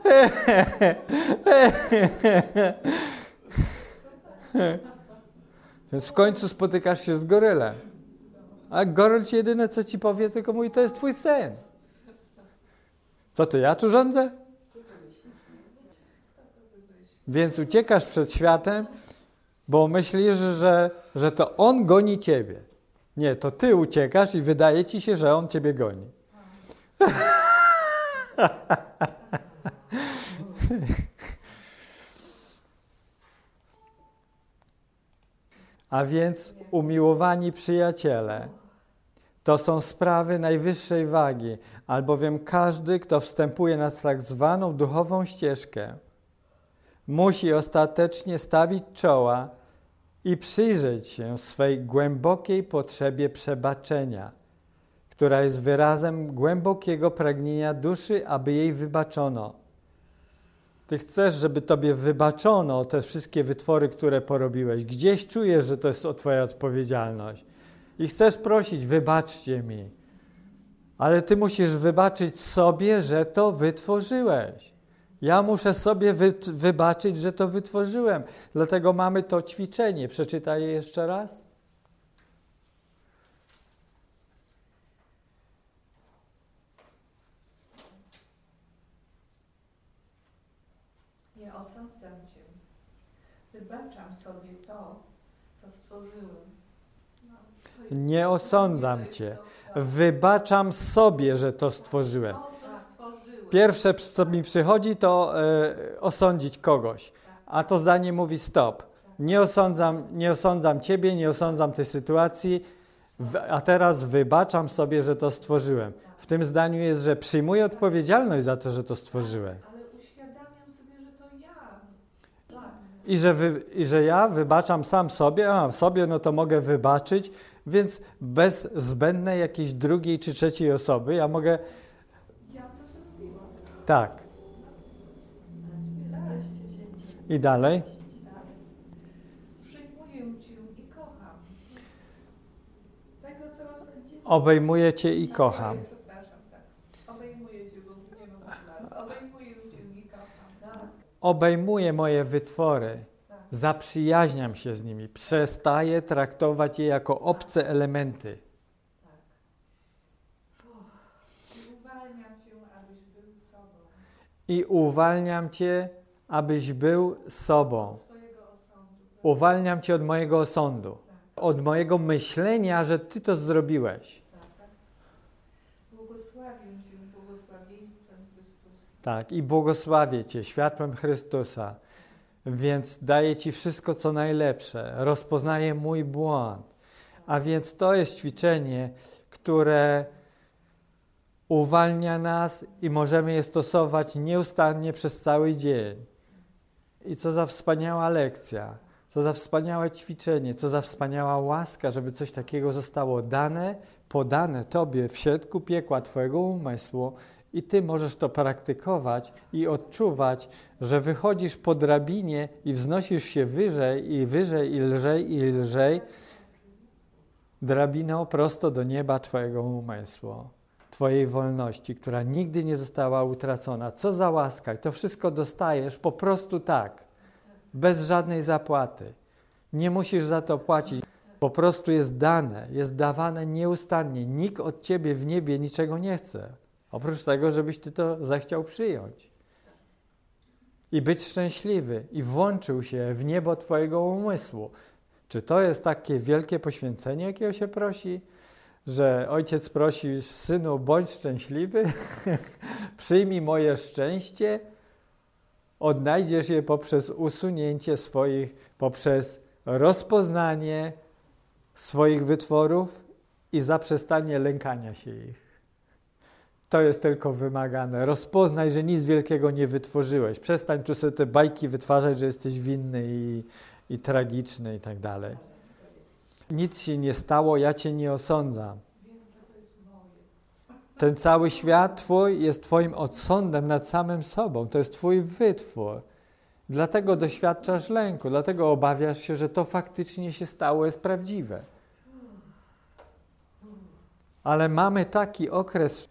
A: Więc w końcu spotykasz się z gorylem. A goryl ci jedyne, co ci powie, tylko mówi, to jest twój sen. Co to ja tu rządzę? Więc uciekasz przed światem, bo myślisz, że, że to on goni ciebie. Nie, to ty uciekasz i wydaje ci się, że on ciebie goni. A więc umiłowani przyjaciele, to są sprawy najwyższej wagi, albowiem każdy, kto wstępuje na tak zwaną duchową ścieżkę, musi ostatecznie stawić czoła i przyjrzeć się swej głębokiej potrzebie przebaczenia, która jest wyrazem głębokiego pragnienia duszy, aby jej wybaczono. Ty chcesz, żeby tobie wybaczono te wszystkie wytwory, które porobiłeś. Gdzieś czujesz, że to jest twoja odpowiedzialność. I chcesz prosić, wybaczcie mi. Ale ty musisz wybaczyć sobie, że to wytworzyłeś. Ja muszę sobie wy, wybaczyć, że to wytworzyłem. Dlatego mamy to ćwiczenie. Przeczytaj je jeszcze raz.
B: Nie osądzam Cię. Wybaczam sobie to, co stworzyłem. No, to jest-
A: Nie osądzam cię. Wybaczam sobie, że to stworzyłem. Pierwsze, co mi przychodzi, to e, osądzić kogoś. A to zdanie mówi stop. Nie osądzam, nie osądzam ciebie, nie osądzam tej sytuacji, w, a teraz wybaczam sobie, że to stworzyłem. W tym zdaniu jest, że przyjmuję odpowiedzialność za to, że to stworzyłem.
B: Ale uświadamiam sobie, że to ja.
A: I że, wy, I że ja wybaczam sam sobie, a sobie no to mogę wybaczyć, więc bez zbędnej jakiejś drugiej czy trzeciej osoby ja mogę,
B: Ja to zrobiłam.
A: tak. I dalej.
B: Przyjmuję Cię i kocham.
C: Tego, co.
A: Obejmuję cię i kocham.
B: Tak.
C: Tak,
A: Obejmuję moje wytwory. Zaprzyjaźniam się z nimi. Przestaję traktować je jako obce elementy.
B: I uwalniam Cię, abyś był sobą.
A: Uwalniam cię, od mojego osądu. Od mojego myślenia, że ty to zrobiłeś. Tak, i błogosławię Cię światłem Chrystusa, więc daję Ci wszystko, co najlepsze, rozpoznaję mój błąd. A więc to jest ćwiczenie, które uwalnia nas i możemy je stosować nieustannie przez cały dzień. I co za wspaniała lekcja, co za wspaniałe ćwiczenie, co za wspaniała łaska, żeby coś takiego zostało dane, podane Tobie w środku piekła Twojego umysłu i Ty możesz to praktykować i odczuwać, że wychodzisz po drabinie i wznosisz się wyżej i wyżej i lżej i lżej drabiną prosto do nieba Twojego umysłu, Twojej wolności, która nigdy nie została utracona. Co za łaska! I to wszystko dostajesz po prostu tak, bez żadnej zapłaty. Nie musisz za to płacić. Po prostu jest dane, jest dawane nieustannie. Nikt od Ciebie w niebie niczego nie chce. Oprócz tego, żebyś Ty to zechciał przyjąć. I być szczęśliwy, i włączył się w niebo Twojego umysłu. Czy to jest takie wielkie poświęcenie, jakiego się prosi? Że ojciec prosi, synu, bądź szczęśliwy, przyjmij moje szczęście. Odnajdziesz je poprzez usunięcie swoich, poprzez rozpoznanie swoich wytworów i zaprzestanie lękania się ich. To jest tylko wymagane. Rozpoznaj, że nic wielkiego nie wytworzyłeś. Przestań tu sobie te bajki wytwarzać, że jesteś winny i, i tragiczny i tak dalej. Nic się nie stało, ja cię nie osądzam. Ten cały świat Twój jest Twoim odsądem nad samym sobą. To jest Twój wytwór. Dlatego doświadczasz lęku, dlatego obawiasz się, że to faktycznie się stało, jest prawdziwe. Ale mamy taki okres,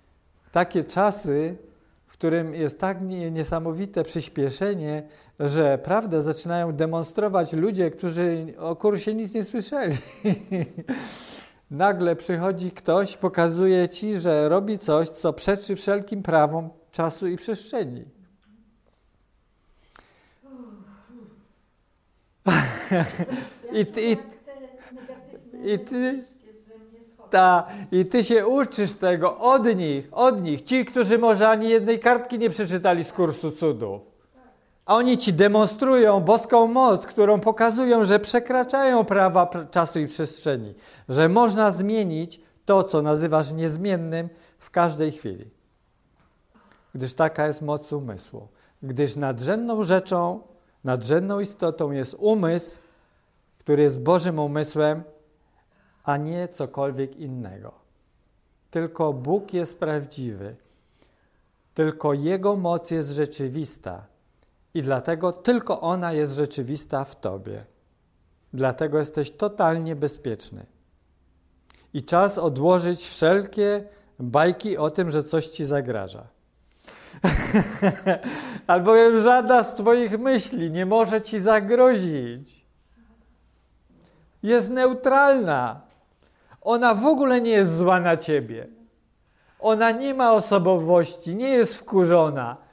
A: takie czasy, w którym jest tak niesamowite przyspieszenie, że prawdę zaczynają demonstrować ludzie, którzy o kursie nic nie słyszeli. Nagle przychodzi ktoś, pokazuje ci, że robi coś, co przeczy wszelkim prawom czasu i przestrzeni. I, ty, i, i ty, ta, I ty się uczysz tego od nich, od nich. Ci, którzy może ani jednej kartki nie przeczytali z kursu cudów. A oni ci demonstrują boską moc, którą pokazują, że przekraczają prawa czasu i przestrzeni, że można zmienić to, co nazywasz niezmiennym w każdej chwili. Gdyż taka jest moc umysłu. Gdyż nadrzędną rzeczą, nadrzędną istotą jest umysł, który jest Bożym umysłem, a nie cokolwiek innego. Tylko Bóg jest prawdziwy. Tylko Jego moc jest rzeczywista i dlatego tylko ona jest rzeczywista w Tobie. Dlatego jesteś totalnie bezpieczny. I czas odłożyć wszelkie bajki o tym, że coś Ci zagraża. Albowiem żadna z Twoich myśli nie może Ci zagrozić. Jest neutralna. Ona w ogóle nie jest zła na Ciebie. Ona nie ma osobowości, nie jest wkurzona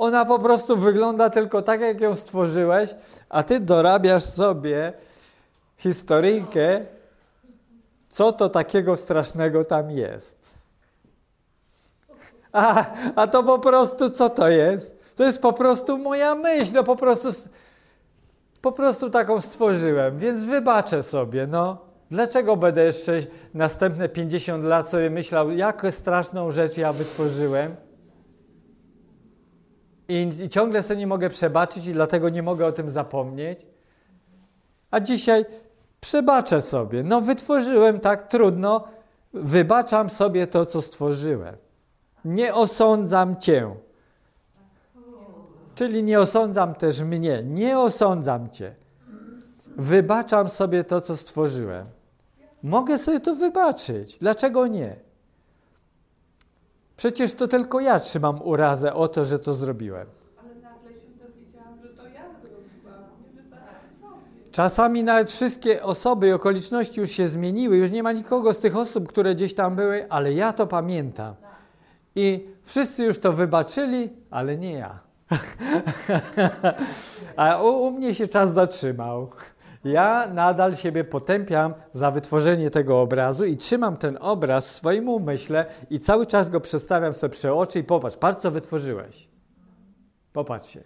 A: ona po prostu wygląda tylko tak, jak ją stworzyłeś, a ty dorabiasz sobie historyjkę, co to takiego strasznego tam jest. A, a to po prostu co to jest? To jest po prostu moja myśl, no po prostu, po prostu taką stworzyłem, więc wybaczę sobie, no. Dlaczego będę jeszcze następne 50 lat sobie myślał, jaką straszną rzecz ja wytworzyłem? I, I, ciągle sobie nie mogę przebaczyć i dlatego nie mogę o tym zapomnieć. A dzisiaj przebaczę sobie. No wytworzyłem tak trudno, wybaczam sobie to, co stworzyłem. Nie osądzam Cię. Czyli nie osądzam też mnie. Nie osądzam Cię. Wybaczam sobie to, co stworzyłem. Mogę sobie to wybaczyć. Dlaczego nie? Przecież to tylko ja trzymam urazę o to, że to zrobiłem.
B: Ale nagle się dowiedziałam, że to ja zrobiłam, nie wybaczam sobie.
A: Czasami nawet wszystkie osoby i okoliczności już się zmieniły, już nie ma nikogo z tych osób, które gdzieś tam były, ale ja to pamiętam. I wszyscy już to wybaczyli, ale nie ja. A u, u mnie się czas zatrzymał. Ja nadal siebie potępiam za wytworzenie tego obrazu i trzymam ten obraz w swoim umyśle i cały czas go przedstawiam sobie przy oczy i popatrz, patrz co wytworzyłeś. Popatrz się.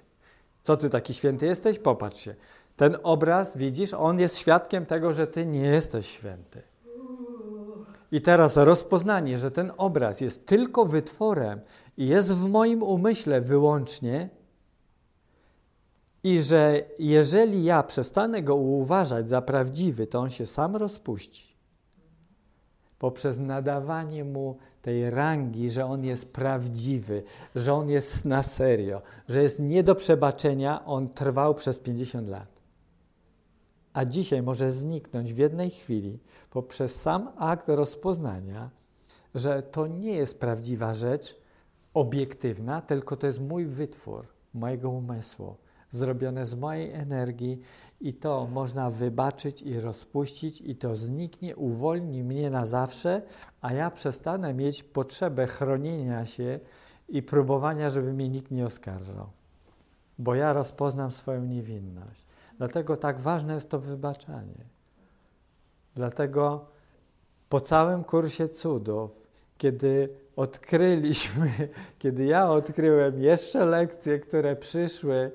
A: Co ty taki święty jesteś? Popatrz się. Ten obraz, widzisz, on jest świadkiem tego, że ty nie jesteś święty. I teraz rozpoznanie, że ten obraz jest tylko wytworem i jest w moim umyśle wyłącznie, i że jeżeli ja przestanę go uważać za prawdziwy, to on się sam rozpuści. Poprzez nadawanie mu tej rangi, że on jest prawdziwy, że on jest na serio, że jest nie do przebaczenia, on trwał przez 50 lat. A dzisiaj może zniknąć w jednej chwili poprzez sam akt rozpoznania, że to nie jest prawdziwa rzecz obiektywna, tylko to jest mój wytwór mojego umysłu zrobione z mojej energii i to można wybaczyć i rozpuścić i to zniknie, uwolni mnie na zawsze, a ja przestanę mieć potrzebę chronienia się i próbowania, żeby mnie nikt nie oskarżał. Bo ja rozpoznam swoją niewinność. Dlatego tak ważne jest to wybaczanie. Dlatego po całym kursie cudów kiedy odkryliśmy, kiedy ja odkryłem jeszcze lekcje, które przyszły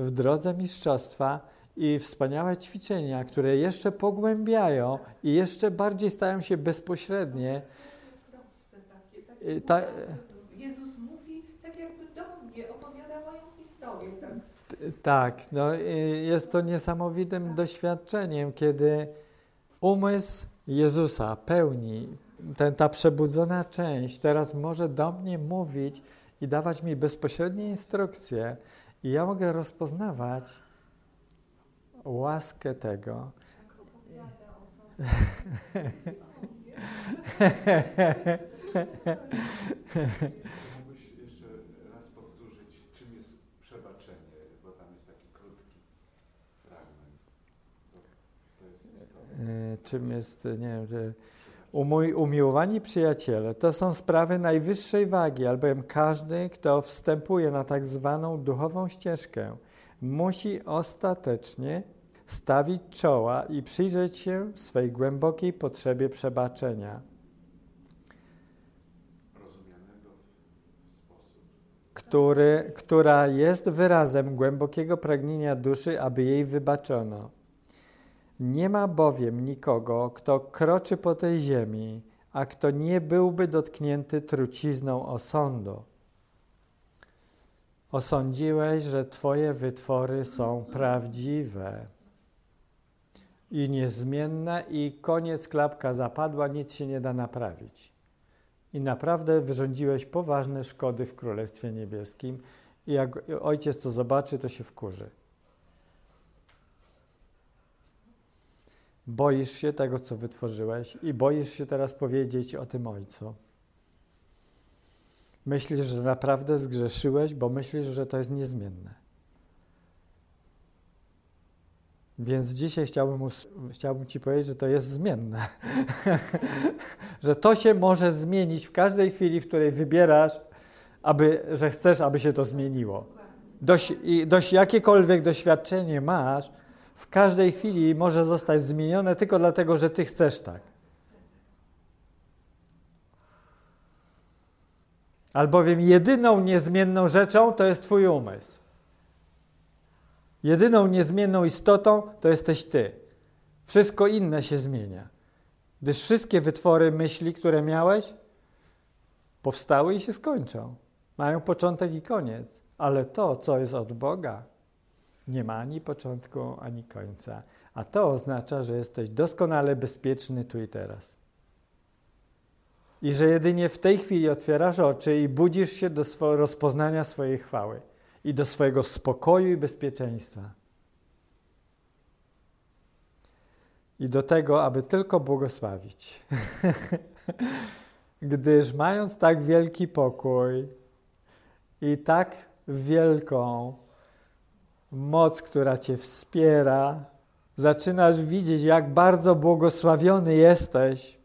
A: w drodze mistrzostwa i wspaniałe ćwiczenia, które jeszcze pogłębiają i jeszcze bardziej stają się bezpośrednie.
B: Takie
A: Ta,
B: Jezus mówi tak jakby do mnie, opowiada moją historię. Tak?
A: tak, no, jest to niesamowitym doświadczeniem, kiedy umysł Jezusa pełni, ten, ta przebudzona część teraz może do mnie mówić i dawać mi bezpośrednie instrukcje i ja mogę rozpoznawać łaskę tego.
D: Mógłbyś jeszcze raz powtórzyć, czym jest przebaczenie, bo tam jest taki krótki fragment. To, to jest istotne.
A: Czym jest, nie wiem, że umój, umiłowani przyjaciele, to są sprawy najwyższej wagi, albowiem każdy, kto wstępuje na tak zwaną duchową ścieżkę, musi ostatecznie stawić czoła i przyjrzeć się swej głębokiej potrzebie przebaczenia, który, która jest wyrazem głębokiego pragnienia duszy, aby jej wybaczono. Nie ma bowiem nikogo, kto kroczy po tej ziemi, a kto nie byłby dotknięty trucizną osądu. Osądziłeś, że Twoje wytwory są prawdziwe i niezmienne, i koniec klapka zapadła, nic się nie da naprawić. I naprawdę wyrządziłeś poważne szkody w Królestwie Niebieskim, i jak ojciec to zobaczy, to się wkurzy. Boisz się tego, co wytworzyłeś, i boisz się teraz powiedzieć o tym ojcu. Myślisz, że naprawdę zgrzeszyłeś, bo myślisz, że to jest niezmienne. Więc dzisiaj chciałbym, chciałbym Ci powiedzieć, że to jest zmienne. że to się może zmienić w każdej chwili, w której wybierasz, aby, że chcesz, aby się to zmieniło. Dość, dość jakiekolwiek doświadczenie masz, w każdej chwili może zostać zmienione tylko dlatego, że Ty chcesz tak. Albowiem jedyną niezmienną rzeczą to jest Twój umysł. Jedyną niezmienną istotą to jesteś Ty. Wszystko inne się zmienia. Gdyż wszystkie wytwory myśli, które miałeś, powstały i się skończą. Mają początek i koniec. Ale to, co jest od Boga, nie ma ani początku, ani końca. A to oznacza, że jesteś doskonale bezpieczny tu i teraz. I że jedynie w tej chwili otwierasz oczy i budzisz się do swo- rozpoznania swojej chwały i do swojego spokoju i bezpieczeństwa. I do tego, aby tylko błogosławić. Gdyż mając tak wielki pokój i tak wielką moc, która Cię wspiera, zaczynasz widzieć, jak bardzo błogosławiony jesteś,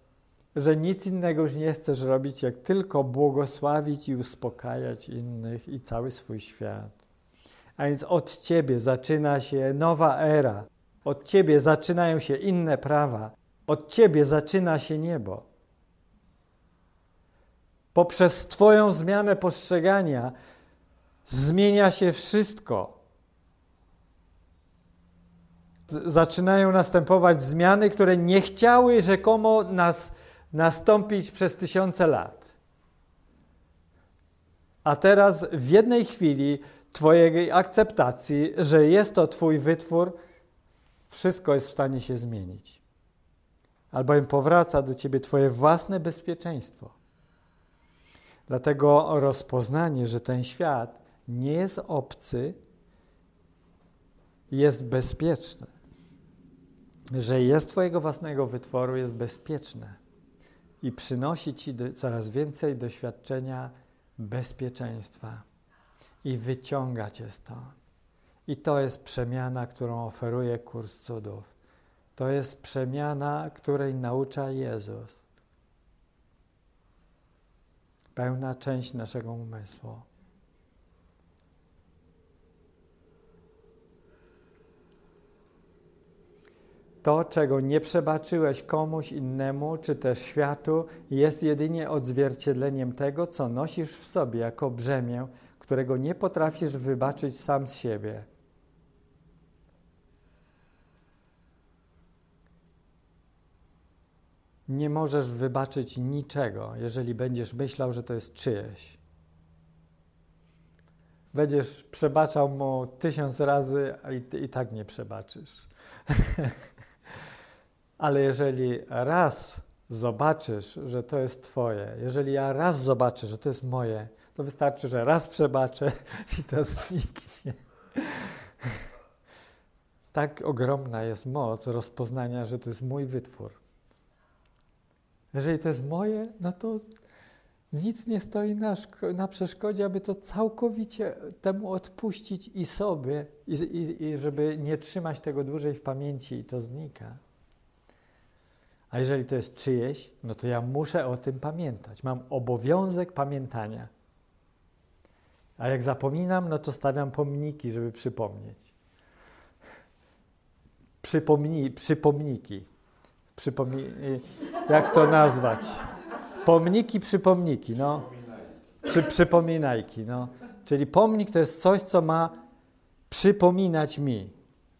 A: że nic innego już nie chcesz robić, jak tylko błogosławić i uspokajać innych i cały swój świat. A więc od Ciebie zaczyna się nowa era. Od Ciebie zaczynają się inne prawa. Od Ciebie zaczyna się niebo. Poprzez Twoją zmianę postrzegania zmienia się wszystko. Zaczynają następować zmiany, które nie chciały rzekomo nas nastąpić przez tysiące lat. A teraz w jednej chwili Twojej akceptacji, że jest to Twój wytwór, wszystko jest w stanie się zmienić. Albowiem powraca do Ciebie Twoje własne bezpieczeństwo. Dlatego rozpoznanie, że ten świat nie jest obcy, jest bezpieczny. Że jest Twojego własnego wytworu, jest bezpieczne i przynosi Ci coraz więcej doświadczenia bezpieczeństwa i wyciąga Cię stąd. I to jest przemiana, którą oferuje kurs cudów. To jest przemiana, której naucza Jezus. Pełna część naszego umysłu. To, czego nie przebaczyłeś komuś innemu, czy też światu, jest jedynie odzwierciedleniem tego, co nosisz w sobie jako brzemię, którego nie potrafisz wybaczyć sam z siebie. Nie możesz wybaczyć niczego, jeżeli będziesz myślał, że to jest czyjeś. Będziesz przebaczał mu tysiąc razy, a i, i tak nie przebaczysz. Ale jeżeli raz zobaczysz, że to jest Twoje, jeżeli ja raz zobaczę, że to jest moje, to wystarczy, że raz przebaczę i to zniknie. Tak ogromna jest moc rozpoznania, że to jest mój wytwór. Jeżeli to jest moje, no to nic nie stoi na, na przeszkodzie, aby to całkowicie temu odpuścić i sobie, i, i, i żeby nie trzymać tego dłużej w pamięci i to znika. A jeżeli to jest czyjeś, no to ja muszę o tym pamiętać. Mam obowiązek pamiętania. A jak zapominam, no to stawiam pomniki, żeby przypomnieć. Przypomni, przypomniki. Przypomni, jak to nazwać? Pomniki, przypomniki, no. Przy, przypominajki, no. Czyli pomnik to jest coś, co ma przypominać mi,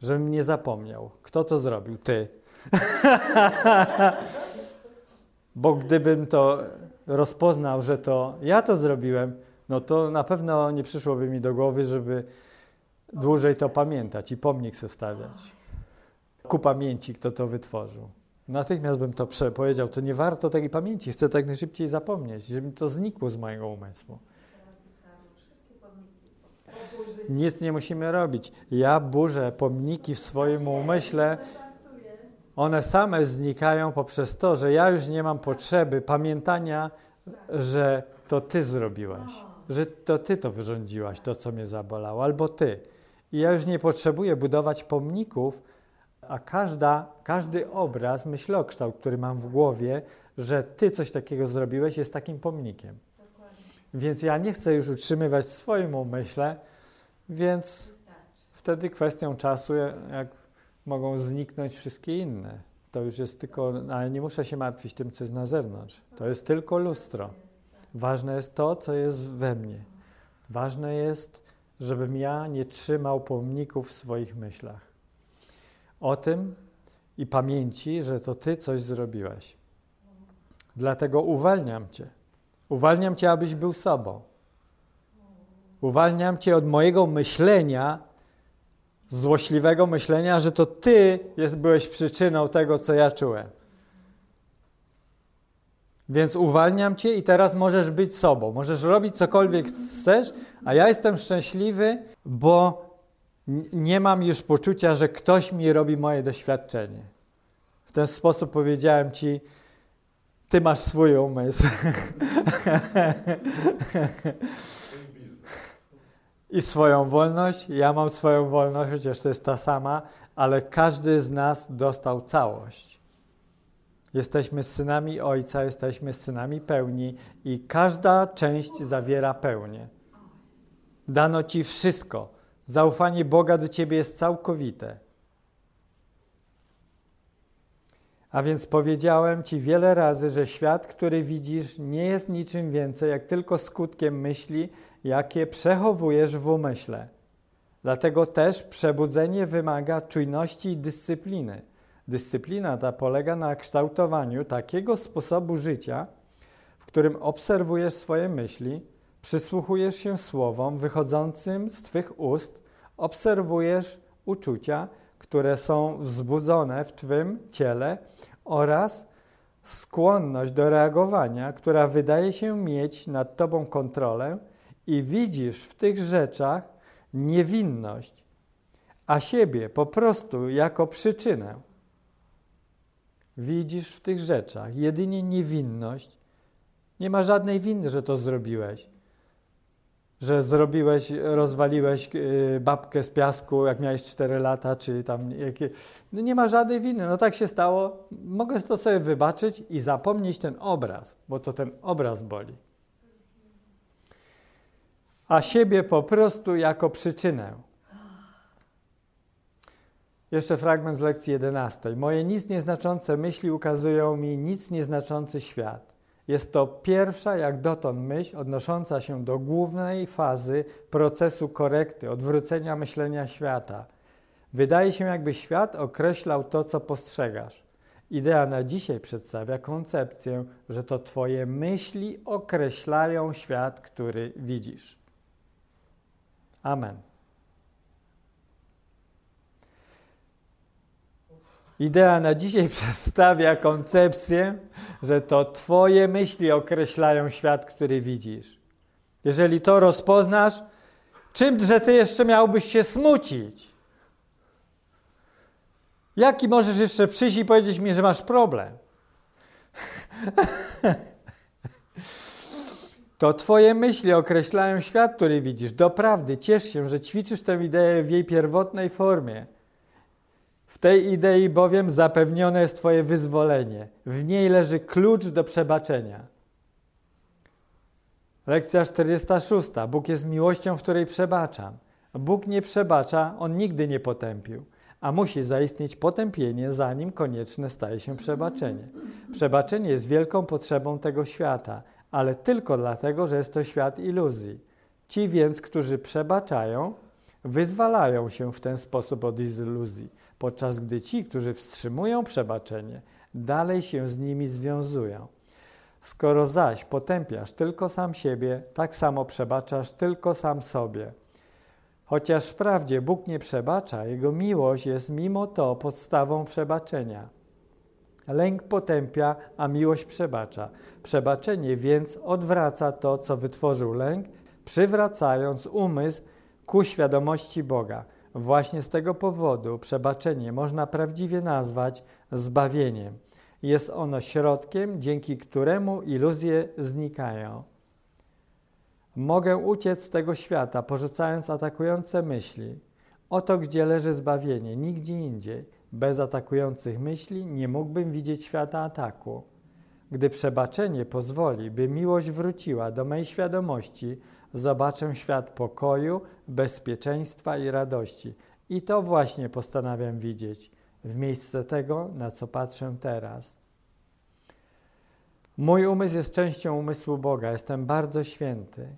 A: żebym nie zapomniał. Kto to zrobił? Ty. Bo gdybym to rozpoznał, że to ja to zrobiłem, no to na pewno nie przyszłoby mi do głowy, żeby dłużej to pamiętać i pomnik sobie stawiać. Ku pamięci, kto to wytworzył. Natychmiast bym to powiedział, to nie warto takiej pamięci, chcę tak najszybciej zapomnieć, żeby to znikło z mojego umysłu. Nic nie musimy robić. Ja burzę pomniki w swoim umyśle. One same znikają poprzez to, że ja już nie mam potrzeby pamiętania, że to ty zrobiłaś, że to ty to wyrządziłaś, to co mnie zabolało, albo ty. I ja już nie potrzebuję budować pomników, a każda, każdy obraz, myślokształt, który mam w głowie, że ty coś takiego zrobiłeś, jest takim pomnikiem. Więc ja nie chcę już utrzymywać swoim umyśle, więc wtedy kwestią czasu, jak mogą zniknąć wszystkie inne. To już jest tylko, ale nie muszę się martwić tym, co jest na zewnątrz. To jest tylko lustro. Ważne jest to, co jest we mnie. Ważne jest, żebym ja nie trzymał pomników w swoich myślach o tym i pamięci, że to Ty coś zrobiłeś. Dlatego uwalniam Cię. Uwalniam Cię, abyś był sobą. Uwalniam Cię od mojego myślenia, złośliwego myślenia, że to Ty jest, byłeś przyczyną tego, co ja czułem. Więc uwalniam Cię i teraz możesz być sobą. Możesz robić cokolwiek chcesz, a ja jestem szczęśliwy, bo nie mam już poczucia, że ktoś mi robi moje doświadczenie. W ten sposób powiedziałem ci, ty masz swój umysł. I swoją wolność, ja mam swoją wolność, chociaż to jest ta sama, ale każdy z nas dostał całość. Jesteśmy synami Ojca, jesteśmy synami pełni i każda część zawiera pełnię. Dano ci wszystko Zaufanie Boga do ciebie jest całkowite. A więc powiedziałem ci wiele razy, że świat, który widzisz, nie jest niczym więcej, jak tylko skutkiem myśli, jakie przechowujesz w umyśle. Dlatego też przebudzenie wymaga czujności i dyscypliny. Dyscyplina ta polega na kształtowaniu takiego sposobu życia, w którym obserwujesz swoje myśli, przysłuchujesz się słowom wychodzącym z Twych ust, obserwujesz uczucia, które są wzbudzone w Twym ciele oraz skłonność do reagowania, która wydaje się mieć nad Tobą kontrolę i widzisz w tych rzeczach niewinność, a siebie po prostu jako przyczynę. Widzisz w tych rzeczach jedynie niewinność. Nie ma żadnej winy, że to zrobiłeś że zrobiłeś, rozwaliłeś y, babkę z piasku, jak miałeś 4 lata, czy tam jakie. No nie ma żadnej winy. No tak się stało. Mogę to sobie wybaczyć i zapomnieć ten obraz, bo to ten obraz boli. A siebie po prostu jako przyczynę. Jeszcze fragment z lekcji 11. Moje nic nieznaczące myśli ukazują mi nic nieznaczący świat. Jest to pierwsza jak dotąd myśl odnosząca się do głównej fazy procesu korekty, odwrócenia myślenia świata. Wydaje się, jakby świat określał to, co postrzegasz. Idea na dzisiaj przedstawia koncepcję, że to Twoje myśli określają świat, który widzisz. Amen. Idea na dzisiaj przedstawia koncepcję, że to Twoje myśli określają świat, który widzisz. Jeżeli to rozpoznasz, czymże Ty jeszcze miałbyś się smucić? Jaki możesz jeszcze przyjść i powiedzieć mi, że masz problem? To Twoje myśli określają świat, który widzisz. Doprawdy, ciesz się, że ćwiczysz tę ideę w jej pierwotnej formie. W tej idei bowiem zapewnione jest Twoje wyzwolenie. W niej leży klucz do przebaczenia. Lekcja 46. Bóg jest miłością, w której przebaczam. Bóg nie przebacza, On nigdy nie potępił, a musi zaistnieć potępienie, zanim konieczne staje się przebaczenie. Przebaczenie jest wielką potrzebą tego świata, ale tylko dlatego, że jest to świat iluzji. Ci więc, którzy przebaczają, wyzwalają się w ten sposób od iluzji podczas gdy ci, którzy wstrzymują przebaczenie, dalej się z nimi związują. Skoro zaś potępiasz tylko sam siebie, tak samo przebaczasz tylko sam sobie. Chociaż wprawdzie Bóg nie przebacza, Jego miłość jest mimo to podstawą przebaczenia. Lęk potępia, a miłość przebacza. Przebaczenie więc odwraca to, co wytworzył lęk, przywracając umysł ku świadomości Boga. Właśnie z tego powodu przebaczenie można prawdziwie nazwać zbawieniem. Jest ono środkiem, dzięki któremu iluzje znikają. Mogę uciec z tego świata, porzucając atakujące myśli. Oto gdzie leży zbawienie, nigdzie indziej. Bez atakujących myśli nie mógłbym widzieć świata ataku. Gdy przebaczenie pozwoli, by miłość wróciła do mej świadomości, zobaczę świat pokoju, bezpieczeństwa i radości. I to właśnie postanawiam widzieć w miejsce tego, na co patrzę teraz. Mój umysł jest częścią umysłu Boga, jestem bardzo święty.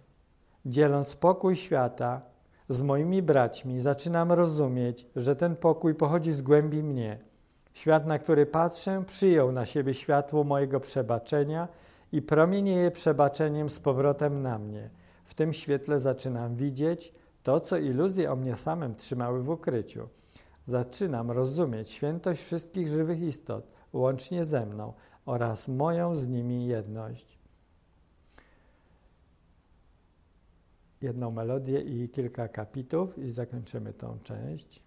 A: Dzieląc pokój świata z moimi braćmi, zaczynam rozumieć, że ten pokój pochodzi z głębi mnie. Świat, na który patrzę, przyjął na siebie światło mojego przebaczenia i promienieje przebaczeniem z powrotem na mnie. W tym świetle zaczynam widzieć to, co iluzje o mnie samym trzymały w ukryciu. Zaczynam rozumieć świętość wszystkich żywych istot, łącznie ze mną oraz moją z nimi jedność. Jedną melodię i kilka kapitów i zakończymy tą część.